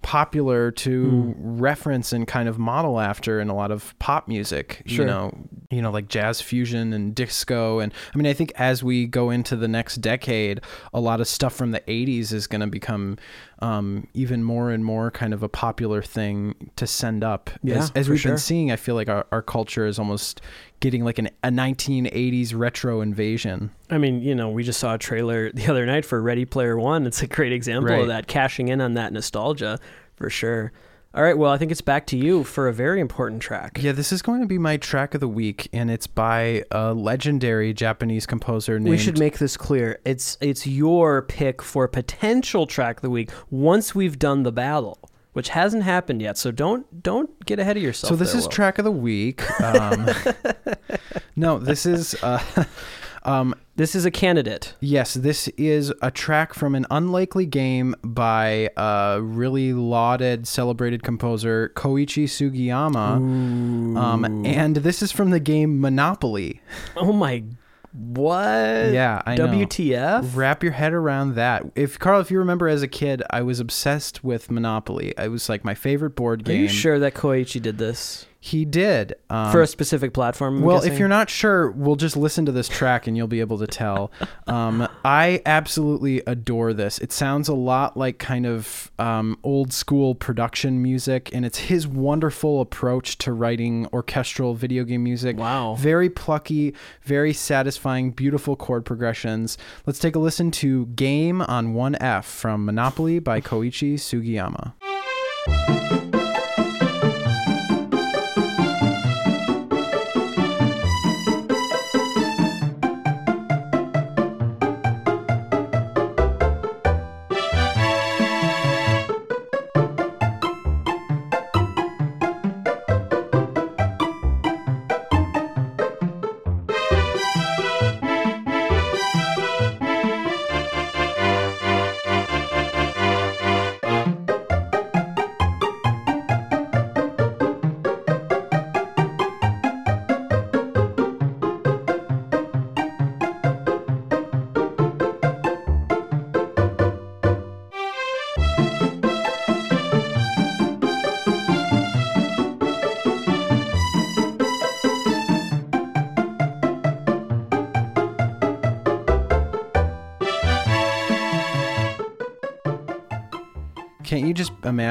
Speaker 1: popular to reference and kind of model after in a lot of pop music
Speaker 2: Sure.
Speaker 1: you know you know like jazz fusion and disco and i mean i think as we go into the next decade a lot of stuff from the 80s is going to become um, even more and more kind of a popular thing to send up
Speaker 2: Yeah,
Speaker 1: as, as we've
Speaker 2: sure.
Speaker 1: been seeing i feel like our, our culture is almost getting like an, a 1980s retro invasion
Speaker 2: I mean, you know, we just saw a trailer (laughs) the other night for Ready Player One. It's a great example
Speaker 1: Right.
Speaker 2: of that, cashing in on that nostalgia for sure. All right, well, I think it's back to you for a very important track.
Speaker 1: yeah this is going to be my track of the week and it's by a legendary japanese composer named
Speaker 2: We should make this clear. It's it's your pick for potential track of the week once we've done the battle, which hasn't happened yet. So don't don't get ahead of yourself.
Speaker 1: So this
Speaker 2: there,
Speaker 1: is
Speaker 2: Will.
Speaker 1: track of the week. Um, (laughs) no, this is. Uh, (laughs) um,
Speaker 2: This is a candidate.
Speaker 1: yes, this is a track from an unlikely game by a really lauded, celebrated composer Koichi Sugiyama. Um, and this is from the game Monopoly.
Speaker 2: Oh my What?
Speaker 1: Yeah, I know.
Speaker 2: WTF?
Speaker 1: Wrap your head around that. If Carl, if you remember as a kid, I was obsessed with Monopoly. It was like my favorite board game.
Speaker 2: Are you sure that Koichi did this
Speaker 1: He did. Um,
Speaker 2: for a specific platform? I'm
Speaker 1: well, if you're not sure, we'll just listen to this track and you'll be able to tell. (laughs) Um, I absolutely adore this. It sounds a lot like kind of um, old school production music, and it's his wonderful approach to writing orchestral video game music.
Speaker 2: Wow.
Speaker 1: Very plucky, very satisfying, beautiful chord progressions. Let's take a listen to Game on 1F from Monopoly by Koichi Sugiyama.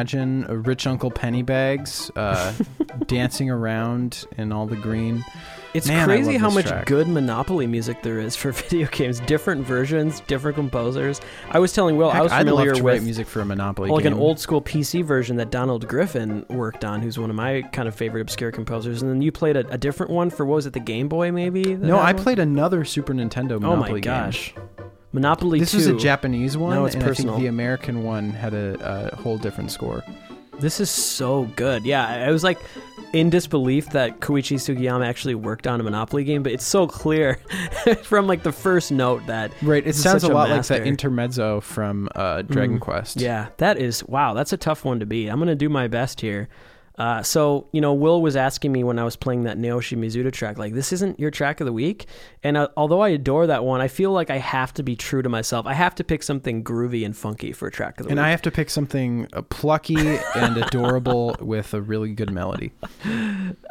Speaker 1: Imagine a rich Uncle Pennybags uh, (laughs) dancing around in all the green?
Speaker 2: It's
Speaker 1: Man,
Speaker 2: crazy how much
Speaker 1: track.
Speaker 2: good Monopoly music there is for (laughs) video games. Different versions, different composers. I was telling Will, I
Speaker 1: Heck,
Speaker 2: was
Speaker 1: I'd love
Speaker 2: familiar
Speaker 1: to
Speaker 2: with
Speaker 1: music for a Monopoly
Speaker 2: like
Speaker 1: game.
Speaker 2: an old school PC version that Donald Griffin worked on, who's one of my kind of favorite obscure composers. And then you played a, a different one for what was it, the Game Boy maybe?
Speaker 1: No, I
Speaker 2: one?
Speaker 1: played another Super Nintendo Monopoly
Speaker 2: Oh my
Speaker 1: game.
Speaker 2: Monopoly.
Speaker 1: This
Speaker 2: 2.
Speaker 1: was a Japanese one,
Speaker 2: No, it's
Speaker 1: and
Speaker 2: personal.
Speaker 1: I think the American one had a, a whole different score.
Speaker 2: This is so good. Yeah, I was like in disbelief that Koichi Sugiyama actually worked on a Monopoly game, but it's so clear (laughs) from like the first note that
Speaker 1: Right, it sounds a
Speaker 2: a
Speaker 1: lot like
Speaker 2: master.
Speaker 1: the intermezzo from uh, Dragon
Speaker 2: Mm.
Speaker 1: Quest.
Speaker 2: Yeah, that is wow. That's a tough one to beat. I'm gonna do my best here. Uh, so you know, Will was asking me when I was playing that Naoshi Mizuta track, like this isn't your track of the week. And uh, although I adore that one, I feel like I have to be true to myself. I have to pick something groovy and funky for a track of the
Speaker 1: And
Speaker 2: week.
Speaker 1: I have to pick something uh, plucky and adorable (laughs) with a really good melody.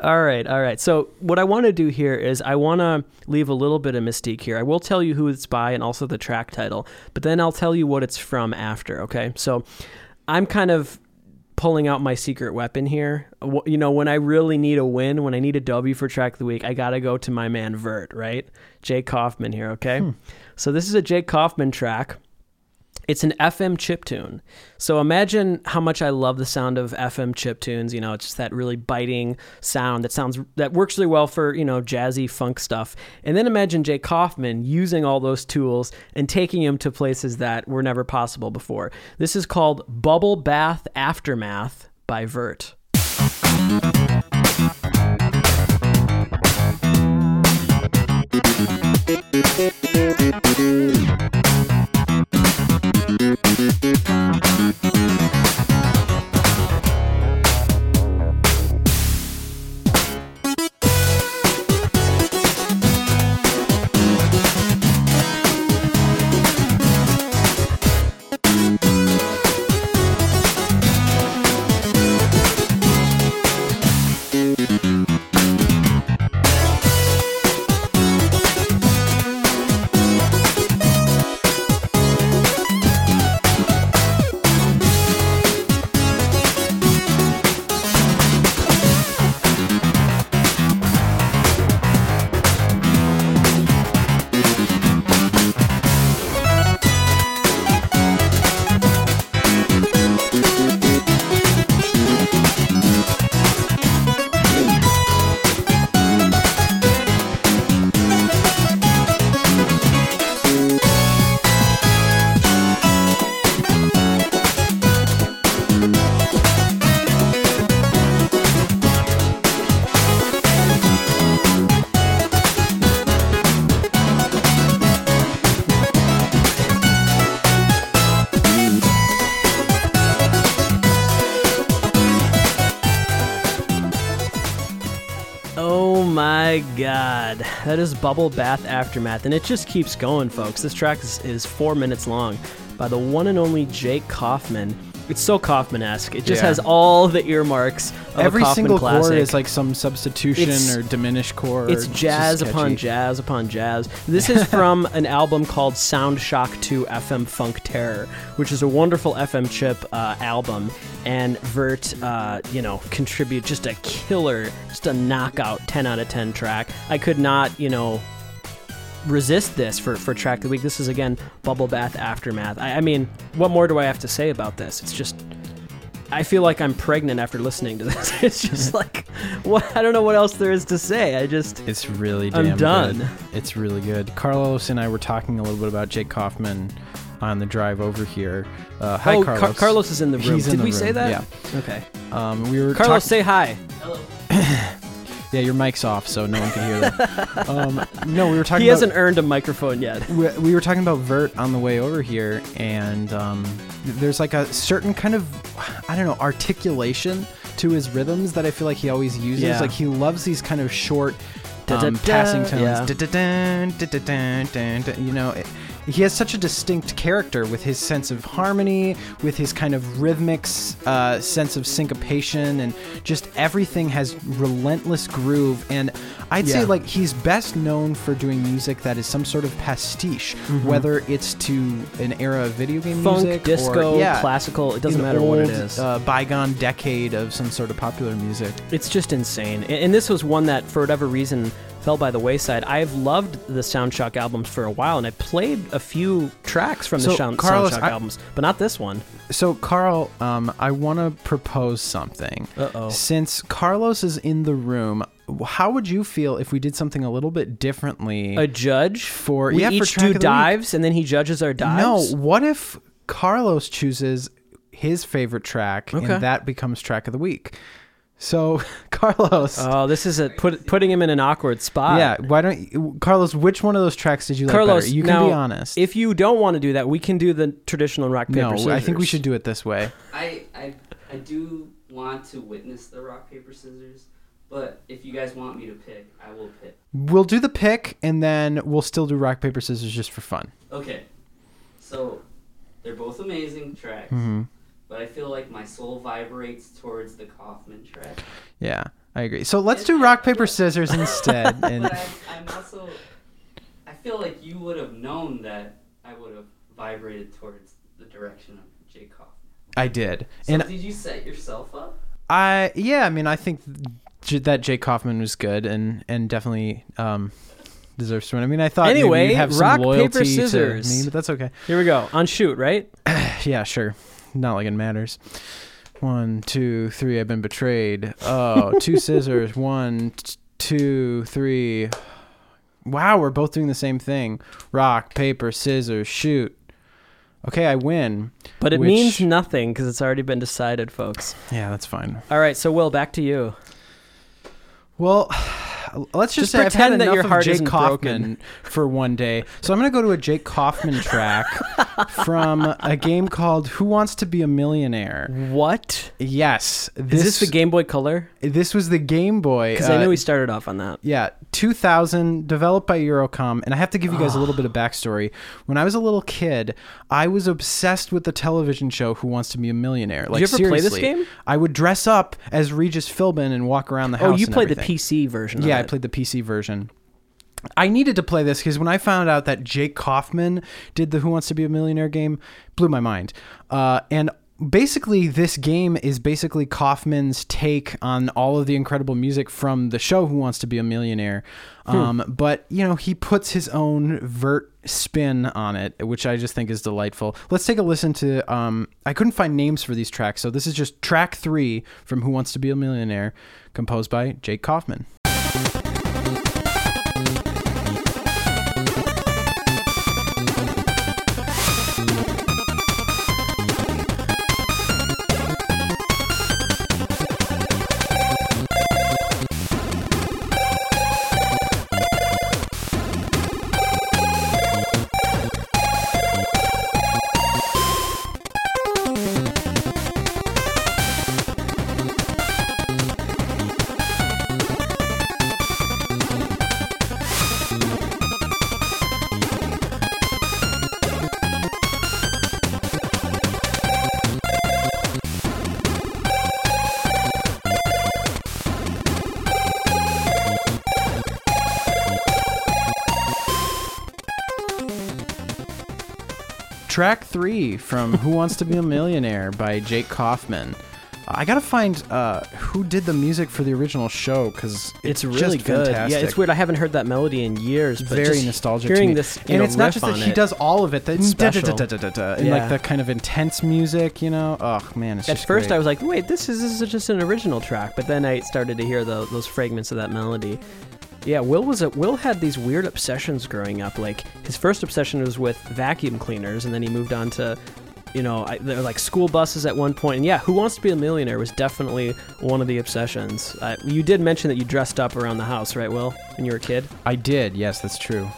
Speaker 2: All right, all right. So what I want to do here is I want to leave a little bit of mystique here. I will tell you who it's by and also the track title, but then I'll tell you what it's from after. Okay, so I'm kind of pulling out my secret weapon here. You know, when I really need a win, when I need a W for track of the week, I got to go to my man Virt, right? Jake Kaufman here, okay? Hmm. So this is a Jake Kaufman track it's an FM chip tune. So imagine how much I love the sound of FM chip tunes. You know, it's just that really biting sound that sounds that works really well for you know jazzy funk stuff. And then imagine Jay Kaufman using all those tools and taking them to places that were never possible before. This is called Bubble Bath Aftermath by Virt. That is Bubble Bath Aftermath. And it just keeps going, folks. This track is, is four minutes long by the one and only Jake Kaufman. It's so Kaufman esque. It just
Speaker 1: Yeah.
Speaker 2: has all the earmarks of
Speaker 1: Every
Speaker 2: a Kaufman
Speaker 1: single
Speaker 2: classic.
Speaker 1: chord is like some substitution
Speaker 2: It's-
Speaker 1: or diminished chord.
Speaker 2: It's
Speaker 1: just
Speaker 2: jazz upon
Speaker 1: catchy.
Speaker 2: jazz upon jazz. This is (laughs) from an album called Sound Shock 2 FM Funk Terror, which is a wonderful FM chip uh, album. And Virt, uh, you know, contribute just a killer, just a knockout 10 out of 10 track. I could not, you know, resist this for, for track of the week. This is again Bubble Bath Aftermath. I, I mean, what more do I have to say about this? It's just. I feel like I'm pregnant after listening to (laughs) this. It's just (laughs) like, what? I don't know what else there is to say. I just,
Speaker 1: It's really
Speaker 2: I'm done.
Speaker 1: good. It's really good. Carlos and I were talking a little bit about Jake Kaufman on the drive over here. Uh, hi,
Speaker 2: oh,
Speaker 1: Carlos.
Speaker 2: Car- Carlos is in the room.
Speaker 1: He's in
Speaker 2: Did
Speaker 1: the
Speaker 2: we say that?
Speaker 1: Yeah.
Speaker 2: Okay.
Speaker 1: Um, we were
Speaker 2: Carlos,
Speaker 1: talk-
Speaker 2: say hi.
Speaker 1: Yeah, your mic's off, so no one can hear that. (laughs) um, no, we were talking.
Speaker 2: He
Speaker 1: about,
Speaker 2: hasn't earned a microphone yet.
Speaker 1: we, we were talking about virt on the way over here and um, there's like a certain kind of i don't know articulation to his rhythms that i feel like he always uses
Speaker 2: Yeah.
Speaker 1: like he loves these kind of short um, passing tones
Speaker 2: yeah.
Speaker 1: You know it, he has such a distinct character with his sense of harmony with his kind of rhythmic uh, sense of syncopation and just everything has relentless groove and i'd say like he's best known for doing music that is some sort of pastiche
Speaker 2: Mm-hmm.
Speaker 1: whether it's to an era of video game
Speaker 2: Funk,
Speaker 1: music
Speaker 2: disco,
Speaker 1: or yeah,
Speaker 2: classical, it doesn't matter what it is.
Speaker 1: old, uh, bygone decade of some sort of popular music
Speaker 2: It's just insane. And this was one that, for whatever reason, fell by the wayside. I've loved the Soundshock albums for a while, and I played a few tracks from the
Speaker 1: So,
Speaker 2: Sound,
Speaker 1: Carlos,
Speaker 2: Soundshock
Speaker 1: I-
Speaker 2: albums, but not this one.
Speaker 1: so carl um, i want to propose something
Speaker 2: Uh-oh.
Speaker 1: since carlos is in the room how would you feel if we did something a little bit differently
Speaker 2: A judge
Speaker 1: For-
Speaker 2: we
Speaker 1: yeah,
Speaker 2: each
Speaker 1: track
Speaker 2: do
Speaker 1: the week.
Speaker 2: dives, and then he judges our dives.
Speaker 1: No, what if Carlos chooses his favorite track
Speaker 2: Okay.
Speaker 1: and that becomes track of the week? So, (laughs) Carlos,
Speaker 2: Oh, this is a put, putting him in an awkward spot.
Speaker 1: yeah, why don't you, Carlos? Which one of those tracks did you like
Speaker 2: Carlos,
Speaker 1: better? You can
Speaker 2: now,
Speaker 1: be honest.
Speaker 2: If you don't want to do that, we can do the traditional rock paper
Speaker 1: no,
Speaker 2: scissors.
Speaker 1: I think we should do it this way.
Speaker 3: I, I I do want to witness the rock paper scissors, but if you guys want me to pick, I will pick.
Speaker 1: We'll do the pick, and then we'll still do rock paper scissors just for fun.
Speaker 3: Okay, so they're both amazing tracks,
Speaker 1: hmm
Speaker 3: but I feel like my soul vibrates towards the Kaufman track.
Speaker 1: Yeah, I agree. So let's do rock paper scissors (laughs) instead. And
Speaker 3: but I, I'm also, I feel like you would have known that I would have vibrated towards the direction of Jake Kaufman.
Speaker 1: I did,
Speaker 3: So
Speaker 1: and
Speaker 3: did you set yourself up?
Speaker 1: I yeah, I mean, I think that Jake Kaufman was good and and definitely um deserves to win. I mean, I thought maybe
Speaker 2: Anyway,
Speaker 1: you'd have some
Speaker 2: rock,
Speaker 1: loyalty
Speaker 2: paper,
Speaker 1: to
Speaker 2: scissors.
Speaker 1: me, but that's okay.
Speaker 2: Here we go. On shoot, right? (clears throat)
Speaker 1: Yeah, sure. Not like it matters. One, two, three. I've been betrayed. Oh, two (laughs) scissors. One, t- two, three. Wow, we're both doing the same thing. Rock, paper, scissors, shoot. Okay, I win.
Speaker 2: But it
Speaker 1: Which-
Speaker 2: means nothing because it's already been decided, folks.
Speaker 1: Yeah, that's fine.
Speaker 2: All right, so Will, back to you.
Speaker 1: Well, let's just,
Speaker 2: Just
Speaker 1: say I've had
Speaker 2: pretend that your heart
Speaker 1: Jake
Speaker 2: isn't
Speaker 1: Kaufman (laughs) for one day. So I'm going to go to a Jake Kaufman track (laughs) from a game called Who Wants to Be a Millionaire.
Speaker 2: What
Speaker 1: Yes,
Speaker 2: is
Speaker 1: this
Speaker 2: this? the Game Boy Color?
Speaker 1: This was the Game Boy.
Speaker 2: Because I
Speaker 1: uh,
Speaker 2: knew we started off on that.
Speaker 1: Yeah, 2000, developed by Eurocom. And I have to give you guys a little bit of (sighs) backstory. When I was a little kid, I was obsessed with the television show Who Wants to Be a Millionaire. Like,
Speaker 2: you ever play this
Speaker 1: seriously.
Speaker 2: game?
Speaker 1: I would dress up as Regis Philbin and walk around the house.
Speaker 2: Oh, you played the. PC version.
Speaker 1: Yeah, I played the PC version. I needed to play this because when I found out that Jake Kaufman did the Who Wants to Be a Millionaire game, blew my mind. Uh, and basically, this game is basically Kaufman's take on all of the incredible music from the show Who Wants to Be a Millionaire. Um, But you know, he puts his own virt spin on it, which I just think is delightful. Let's take a listen to. Um, I couldn't find names for these tracks, so this is just track three from Who Wants to Be a Millionaire, composed by Jake Kaufman you track three from Who Wants to Be a Millionaire by Jake Kaufman. I gotta find uh, who did the music for the original show because
Speaker 2: It's really good.
Speaker 1: Fantastic.
Speaker 2: Yeah, it's weird. I haven't heard that melody in years. But
Speaker 1: very nostalgic. to
Speaker 2: Hearing
Speaker 1: me.
Speaker 2: this,
Speaker 1: and
Speaker 2: know,
Speaker 1: it's not just that he
Speaker 2: it.
Speaker 1: does all of it. The
Speaker 2: special.
Speaker 1: da-da-da-da-da-da, and
Speaker 2: Yeah.
Speaker 1: like the kind of intense music, you know. Oh man, it's
Speaker 2: At first,
Speaker 1: great.
Speaker 2: I was like, "Wait, this is this is just an original track," but then I started to hear the, those fragments of that melody. Yeah, Will was a, Will had these weird obsessions growing up. Like his first obsession was with vacuum cleaners, and then he moved on to, you know, I, they're like school buses at one point. And yeah, Who Wants to Be a Millionaire was definitely one of the obsessions. Uh, you did mention that you dressed up around the house, right, Will, when you were a kid?
Speaker 1: I did. Yes, that's true.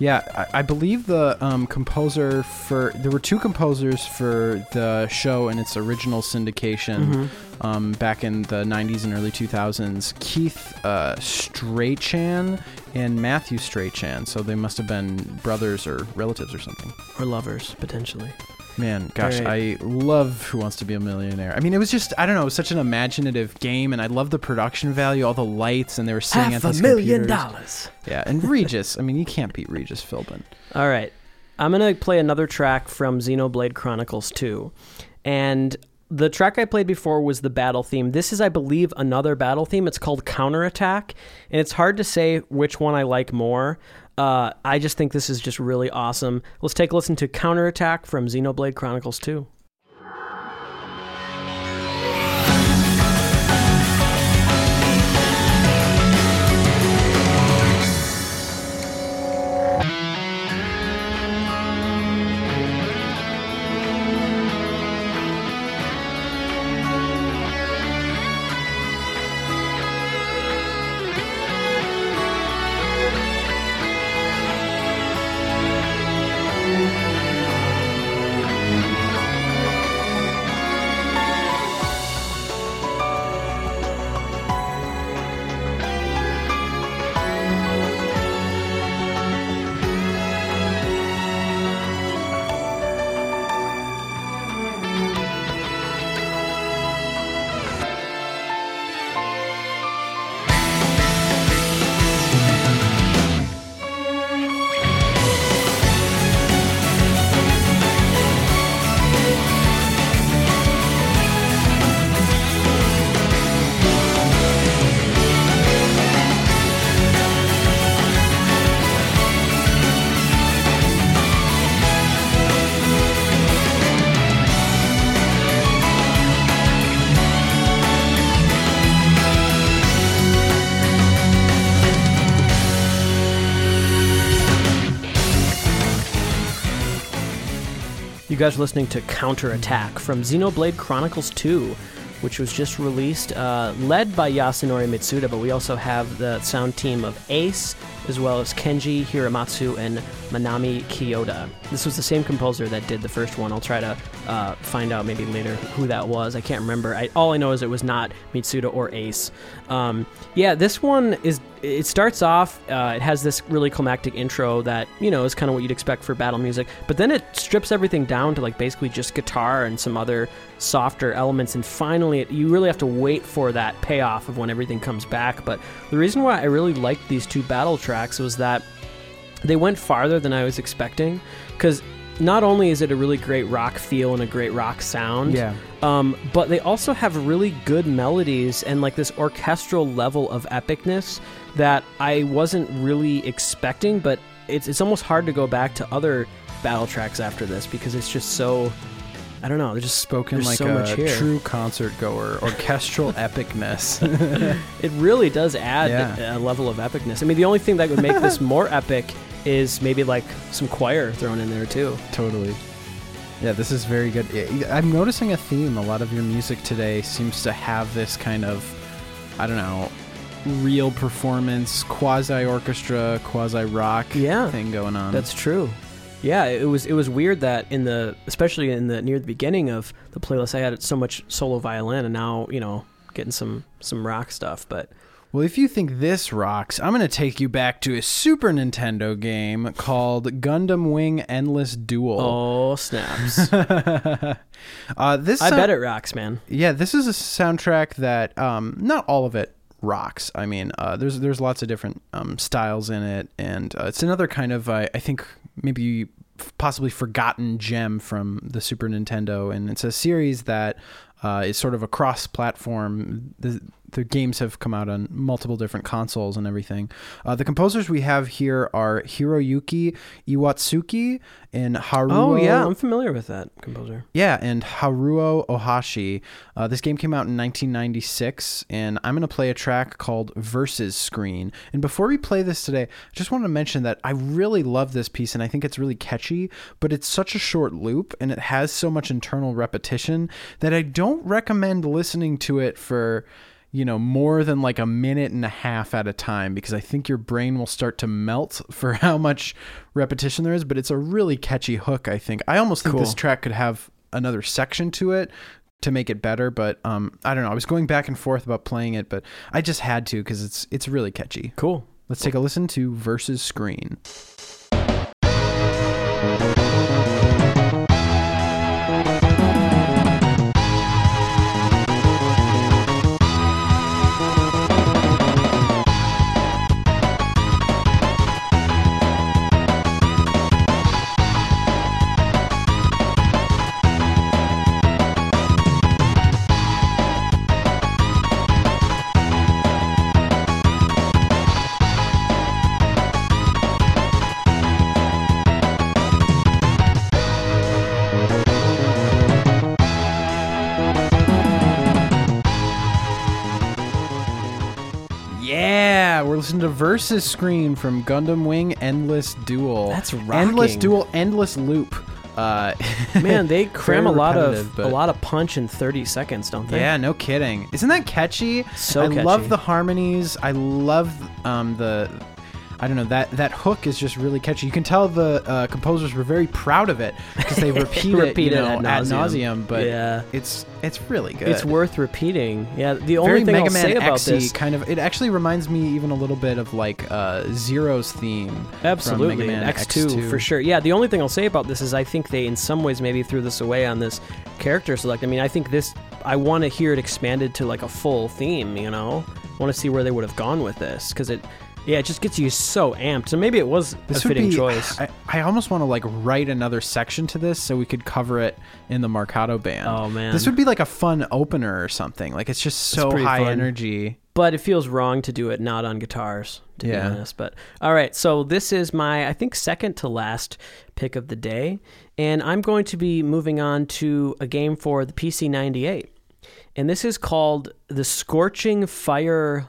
Speaker 1: Yeah, I, I believe the um, composer for there were two composers for the show and its original syndication um, back in the 90s and early 2000s. Keith uh, Strachan and Matthew Strachan. So they must have been brothers or relatives or something.
Speaker 2: Or lovers, potentially.
Speaker 1: Man, gosh,
Speaker 2: Right.
Speaker 1: I love Who Wants to Be a Millionaire. I mean, it was just, I don't know, it was such an imaginative game, and I love the production value, all the lights, and they were sitting at
Speaker 2: Half a million
Speaker 1: computers.
Speaker 2: dollars.
Speaker 1: Yeah, and Regis. I mean, you can't beat Regis Philbin.
Speaker 2: All right. I'm going to play another track from Xenoblade Chronicles 2. And the track I played before was the battle theme. This is, I believe, another battle theme. It's called Counterattack. And it's hard to say which one I like more. Uh, I just think this is just really awesome. Let's take a listen to Counterattack from Xenoblade Chronicles 2. Guys are listening to Counterattack from Xenoblade Chronicles 2, which was just released, uh, led by Yasunori Mitsuda, but we also have the sound team of Ace, as well as Kenji Hiramatsu and Manami Kiyota. This was the same composer that did the first one. I'll try to uh, find out maybe later who that was. I can't remember. I, all I know is it was not Mitsuda or Ace. Um, yeah, this one is. It starts off. Uh, it has this really climactic intro that you know is kind of what you'd expect for battle music, but then it strips everything down to like basically just guitar and some other softer elements, and finally, it, you really have to wait for that payoff of when everything comes back. But the reason why I really liked these two battle tracks was that they went farther than I was expecting because not only is it a really great rock feel and a great rock sound,
Speaker 1: Yeah.
Speaker 2: um, but they also have really good melodies and like this orchestral level of epicness that I wasn't really expecting. But it's it's almost hard to go back to other battle tracks after this because it's just so I don't know. They're just
Speaker 1: Spoken like
Speaker 2: so
Speaker 1: a true concert goer, orchestral (laughs) epicness. (laughs)
Speaker 2: It really does add
Speaker 1: Yeah.
Speaker 2: a level of epicness. I mean, the only thing that would make this (laughs) more epic is maybe like some choir thrown in there too.
Speaker 1: totally. Yeah, this is very good. I'm noticing a theme. A lot of your music today seems to have this kind of, I don't know, real performance, quasi orchestra, quasi rock
Speaker 2: Yeah.
Speaker 1: thing going on.
Speaker 2: That's true. Yeah, it was it was weird that in the especially in the near the beginning of the playlist I had so much solo violin and now, you know, getting some some rock stuff, but
Speaker 1: Well, if you think this rocks, I'm going to take you back to a Super Nintendo game called Gundam Wing Endless Duel.
Speaker 2: oh snaps. (laughs)
Speaker 1: uh, this
Speaker 2: I
Speaker 1: sound-
Speaker 2: bet it rocks, man.
Speaker 1: Yeah, this is a soundtrack that um, not all of it rocks. I mean, uh, there's there's lots of different um, styles in it, and uh, it's another kind of I I think maybe possibly forgotten gem from the Super Nintendo, and it's a series that uh, is sort of a cross-platform. The, the games have come out on multiple different consoles and everything. Uh, the composers we have here are Hiroyuki Iwatsuki and Haruo.
Speaker 2: Oh yeah, I'm familiar with that composer.
Speaker 1: Yeah, and Haruo Ohashi. Uh, this game came out in 1996, and I'm going to play a track called Versus Screen. And before we play this today, I just want to mention that I really love this piece, and I think it's really catchy, but it's such a short loop, and it has so much internal repetition that I don't recommend listening to it for you know, more than like a minute and a half at a time because I think your brain will start to melt (laughs) for how much repetition there is. But it's a really catchy hook, I think. I almost think this track could have another section to it to make it better, but um, I don't know. I was going back and forth about playing it, but I just had to because it's it's really catchy.
Speaker 2: Cool.
Speaker 1: Let's take a listen to Versus Screen. To Versus Screen from Gundam Wing Endless Duel.
Speaker 2: That's
Speaker 1: right.
Speaker 2: Endless.
Speaker 1: Duel, Endless Loop. Uh, (laughs)
Speaker 2: Man, they (laughs) cram a lot of
Speaker 1: repetitive,
Speaker 2: a lot of punch in 30 seconds, don't they?
Speaker 1: Yeah, no kidding. Isn't that catchy?
Speaker 2: So
Speaker 1: I
Speaker 2: catchy.
Speaker 1: love the harmonies. I love um, the. I don't know that that hook is just really catchy. You can tell the uh, composers were very proud of it because they repeat, (laughs)
Speaker 2: Repeat
Speaker 1: it,
Speaker 2: it
Speaker 1: you know,
Speaker 2: ad
Speaker 1: ad nauseum. But
Speaker 2: Yeah.
Speaker 1: it's it's really good.
Speaker 2: It's worth repeating. Yeah, the
Speaker 1: very
Speaker 2: only thing
Speaker 1: Mega
Speaker 2: I'll
Speaker 1: Man
Speaker 2: say about
Speaker 1: X-y
Speaker 2: this
Speaker 1: kind of. It actually reminds me even a little bit of like uh, Zero's theme.
Speaker 2: Absolutely,
Speaker 1: from Mega Man
Speaker 2: X2,
Speaker 1: X2
Speaker 2: for sure. Yeah, the only thing I'll say about this is I think they, in some ways, maybe threw this away on this character select. I mean, I think this, I want to hear it expanded to like a full theme. You know, I want to see where they would have gone with this because it, yeah, it just gets you so amped. So maybe it was
Speaker 1: This
Speaker 2: a fitting
Speaker 1: be.
Speaker 2: choice.
Speaker 1: I, I almost want to like write another section to this so we could cover it in the Marcato band.
Speaker 2: Oh, man.
Speaker 1: this would be like a fun opener or something. Like it's just so
Speaker 2: pretty
Speaker 1: high
Speaker 2: fun.
Speaker 1: energy.
Speaker 2: but it feels wrong to do it not on guitars to
Speaker 1: Yeah.
Speaker 2: be honest but all right so this is my i think second to last pick of the day and i'm going to be moving on to a game for the pc 98 and this is called the scorching fire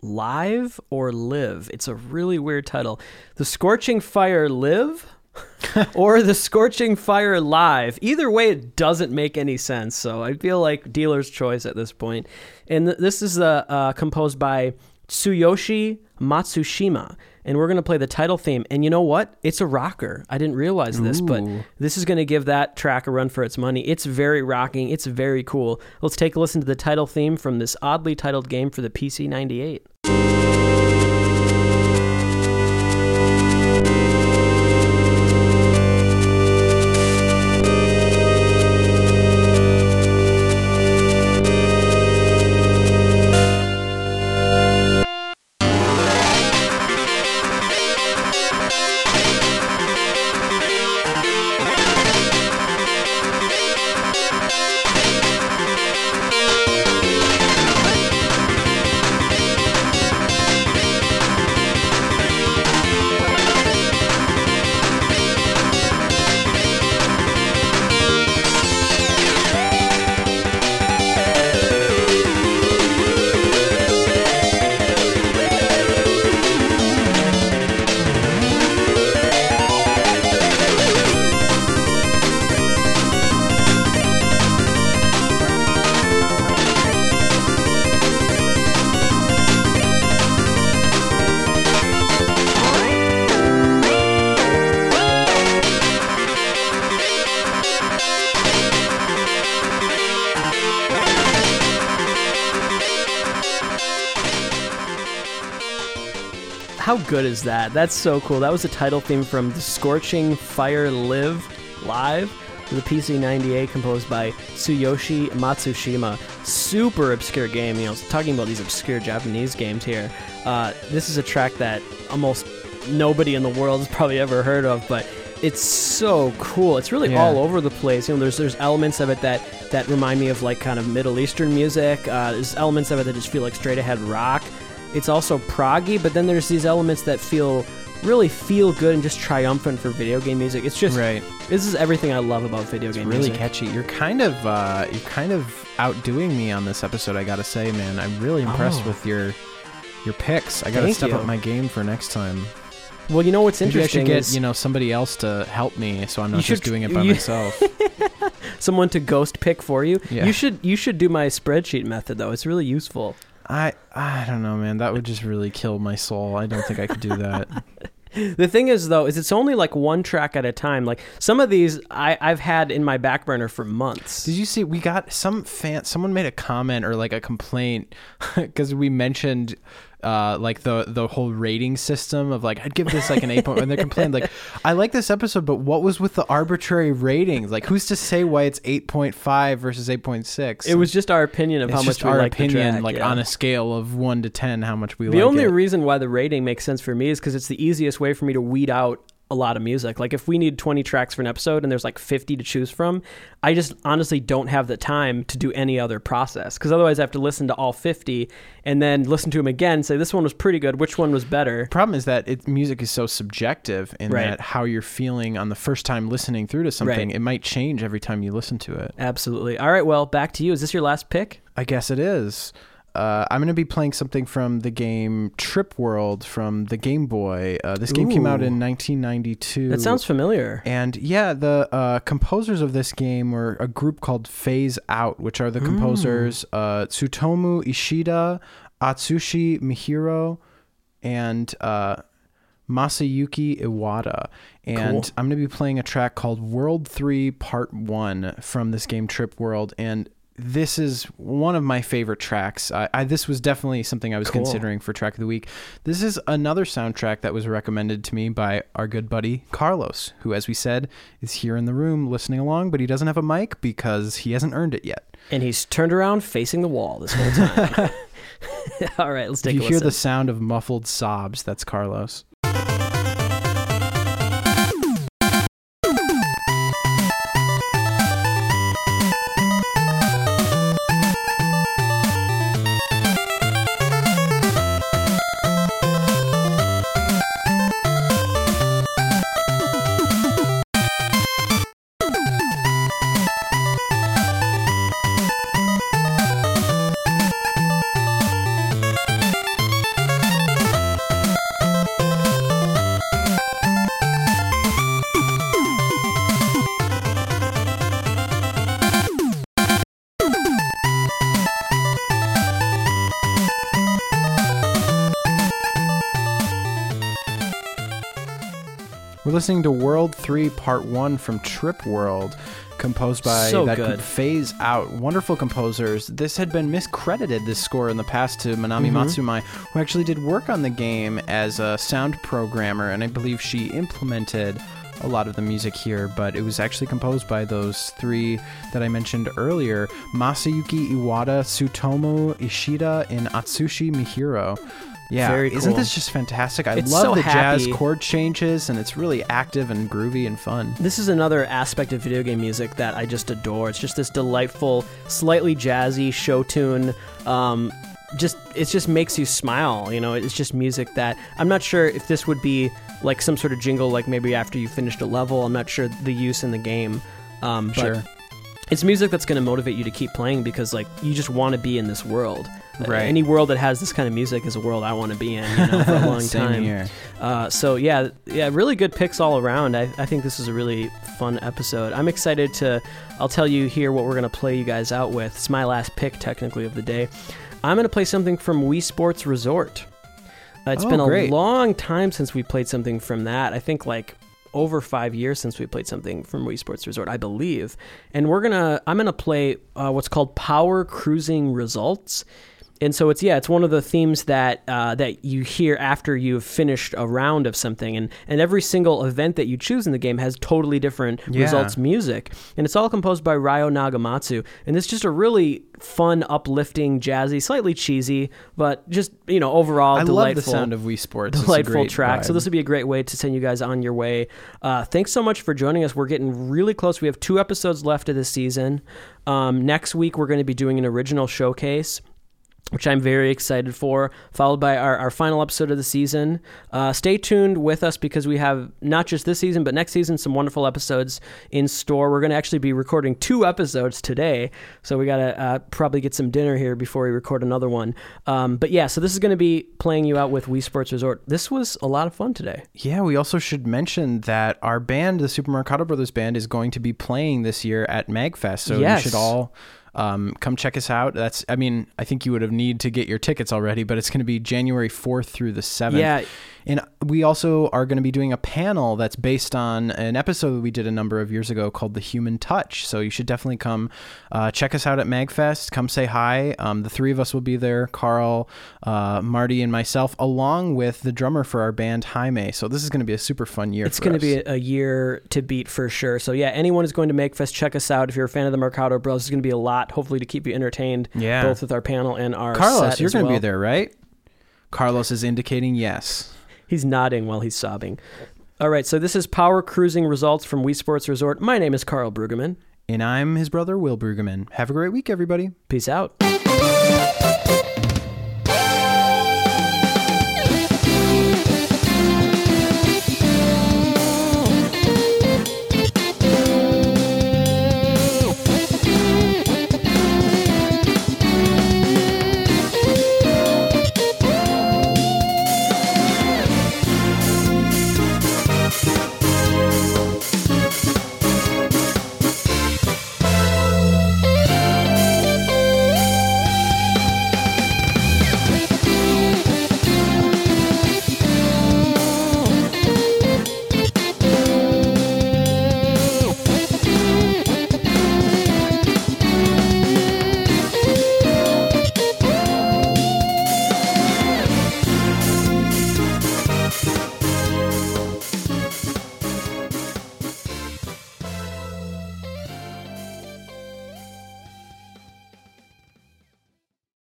Speaker 2: live or live? It's a really weird title. The scorching fire live (laughs) or the scorching fire live? Either way it doesn't make any sense so i feel like dealer's choice at this point. and th- this is uh, uh, composed by tsuyoshi matsushima and we're going to play the title theme. And you know what? It's a rocker. I didn't realize this but this is going to give that track a run for its money. It's very rocking. It's very cool. Let's take a listen to the title theme from this oddly titled game for the pc 98 How good is that? That's so cool. That was the title theme from The Scorching Fire Live Live, the PC 98 composed by Tsuyoshi Matsushima. Super obscure game, you know, talking about these obscure Japanese games here. Uh, this is a track that almost nobody in the world has (laughs) probably ever heard of, but it's so cool. It's really
Speaker 1: Yeah.
Speaker 2: all over the place. You know, there's there's elements of it that that remind me of like kind of Middle Eastern music. Uh, there's elements of it that just feel like straight ahead rock. It's also proggy, but then there's these elements that feel really feel good and just triumphant for video game music. It's just
Speaker 1: right.
Speaker 2: this is everything I love about video
Speaker 1: It's
Speaker 2: game
Speaker 1: really
Speaker 2: music.
Speaker 1: catchy. You're kind of uh, you're kind of outdoing me on this episode. I gotta say, man. I'm really impressed
Speaker 2: Oh.
Speaker 1: with your your picks. I gotta
Speaker 2: Thank
Speaker 1: step
Speaker 2: you.
Speaker 1: up my game for next time.
Speaker 2: well, you know what's interesting
Speaker 1: Maybe I should get you know somebody else to help me, so I'm not just doing it by
Speaker 2: you-
Speaker 1: myself. (laughs)
Speaker 2: someone to ghost pick for you.
Speaker 1: Yeah.
Speaker 2: You should you should do my spreadsheet method though. It's really useful.
Speaker 1: I I don't know, man. That would just really kill my soul. I don't think I could do that. (laughs)
Speaker 2: The thing is, though, is it's only like one track at a time. Like some of these, I, I've had in my back burner for months.
Speaker 1: Did you see? We got some fan. Someone made a comment or like a complaint (laughs) because we mentioned uh, like the the whole rating system of like I'd give this like an eight point. And they complained like (laughs) I like this episode, but what was with the arbitrary ratings? Like who's to say why it's eight point five versus eight point six?
Speaker 2: It was just our opinion of
Speaker 1: it's
Speaker 2: how much we
Speaker 1: our
Speaker 2: like
Speaker 1: opinion,
Speaker 2: track,
Speaker 1: like
Speaker 2: yeah.
Speaker 1: on a scale of one to ten, how much we
Speaker 2: The
Speaker 1: like
Speaker 2: only
Speaker 1: it.
Speaker 2: reason why the rating makes sense for me is because it's the easiest way for me to weed out a lot of music. Like if we need 20 tracks for an episode and there's like 50 to choose from, I just honestly don't have the time to do any other process because otherwise I have to listen to all 50 and then listen to them again, say this one was pretty good, which one was better.
Speaker 1: The problem is that it, music is so subjective in
Speaker 2: Right.
Speaker 1: that how you're feeling on the first time listening through to something,
Speaker 2: Right.
Speaker 1: it might change every time you listen to it.
Speaker 2: Absolutely. All right, well, back to you. Is this your last pick?
Speaker 1: I guess it is. Uh, I'm going to be playing something from the game Trip World from the Game Boy. Uh, this game came out in 1992.
Speaker 2: That sounds familiar.
Speaker 1: And yeah, the uh, composers of this game were a group called Phase Out, which are the composers uh, Tsutomu Ishida, Atsushi Mihiro, and uh, Masayuki Iwata. And
Speaker 2: Cool.
Speaker 1: I'm going to be playing a track called World 3 Part 1 from this game Trip World. And this is one of my favorite tracks. I, I this was definitely something I was
Speaker 2: Cool.
Speaker 1: considering for track of the week. This is another soundtrack that was recommended to me by our good buddy Carlos, who, as we said, is here in the room listening along, but he doesn't have a mic because he hasn't earned it yet.
Speaker 2: And he's turned around facing the wall this whole time. (laughs) (laughs) All right, let's
Speaker 1: If
Speaker 2: take
Speaker 1: you
Speaker 2: a
Speaker 1: hear the sound of muffled sobs, that's Carlos. Listening to World 3 Part 1 from Trip World, composed by
Speaker 2: So
Speaker 1: that
Speaker 2: good.
Speaker 1: Phase Out. Wonderful composers. This had been miscredited, this score, in the past to Manami
Speaker 2: Mhm.
Speaker 1: Matsumae, who actually did work on the game as a sound programmer, and I believe she implemented a lot of the music here, but it was actually composed by those three that I mentioned earlier Masayuki Iwata, Tsutomu Ishida, and Atsushi Mihiro. Yeah,
Speaker 2: Very
Speaker 1: isn't
Speaker 2: cool.
Speaker 1: this just fantastic? I
Speaker 2: It's
Speaker 1: love
Speaker 2: so
Speaker 1: the jazz chord changes, and it's really active and groovy and fun.
Speaker 2: This is another aspect of video game music that I just adore. It's just this delightful, slightly jazzy show tune. Um, just it just makes you smile. You know, it's just music that I'm not sure if this would be like some sort of jingle, like maybe after you finished a level. I'm not sure the use in the game. Um, but
Speaker 1: Sure.
Speaker 2: it's music that's going to motivate you to keep playing because like you just want to be in this world.
Speaker 1: Right.
Speaker 2: Any world that has this kind of music is a world I want to be in you know, for a (laughs) long
Speaker 1: Same
Speaker 2: time.
Speaker 1: here.
Speaker 2: Uh, so yeah, yeah, really good picks all around. I, I think this is a really fun episode. I'm excited to. I'll tell you here what we're gonna play you guys out with. It's my last pick technically of the day. I'm gonna play something from Wii Sports Resort. Uh, it's
Speaker 1: Oh,
Speaker 2: been a
Speaker 1: great.
Speaker 2: long time since we played something from that. I think like over five years since we played something from Wii Sports Resort, I believe. And we're gonna. I'm gonna play uh, what's called Power Cruising Results. And so it's yeah, it's one of the themes that uh, that you hear after you've finished a round of something, and and every single event that you choose in the game has totally different
Speaker 1: Yeah.
Speaker 2: results music, and it's all composed by Ryo Nagamatsu, and it's just a really fun, uplifting, jazzy, slightly cheesy, but just you know overall
Speaker 1: I
Speaker 2: delightful
Speaker 1: love the sound of Wii Sports.
Speaker 2: Delightful track. So this would be a great way to send you guys on your way. Uh, thanks so much for joining us. We're getting really close. We have two episodes left of this season. Um, next week we're going to be doing an original showcase. Which I'm very excited for, followed by our, our final episode of the season. Uh, stay tuned with us because we have not just this season, but next season, some wonderful episodes in store. We're going to actually be recording two episodes today, so we got to uh, probably get some dinner here before we record another one. Um, but yeah, so this is going to be playing you out with Wii Sports Resort. This was a lot of fun today.
Speaker 1: Yeah, we also should mention that our band, the Super Marcato Brothers Band, is going to be playing this year at Magfest. So
Speaker 2: Yes.
Speaker 1: you should all um, come check us out. That's, I mean, I think you would have need to get your tickets already, but it's going to be January 4th through the 7th.
Speaker 2: Yeah.
Speaker 1: And we also are going to be doing a panel that's based on an episode that we did a number of years ago called The Human Touch. So you should definitely come uh, check us out at MagFest. Come say hi. Um, the three of us will be there Karl, uh, Marty, and myself, along with the drummer for our band, Jaime. So this is going to be a super fun year.
Speaker 2: It's going to be a year to beat for sure. So yeah, anyone who's going to MagFest, check us out. If you're a fan of the Marcato Bros, it's going to be a lot, hopefully to keep you entertained.
Speaker 1: Yeah.
Speaker 2: both with our panel and our
Speaker 1: Carlos, you're going to
Speaker 2: well.
Speaker 1: be there, right? Carlos is indicating yes.
Speaker 2: He's nodding while he's sobbing. All right, so this is Power Cruising results from Wii Sports Resort. My name is Karl Brueggemann.
Speaker 1: And I'm his brother, Will Brueggemann. Have a great week, everybody.
Speaker 2: Peace out.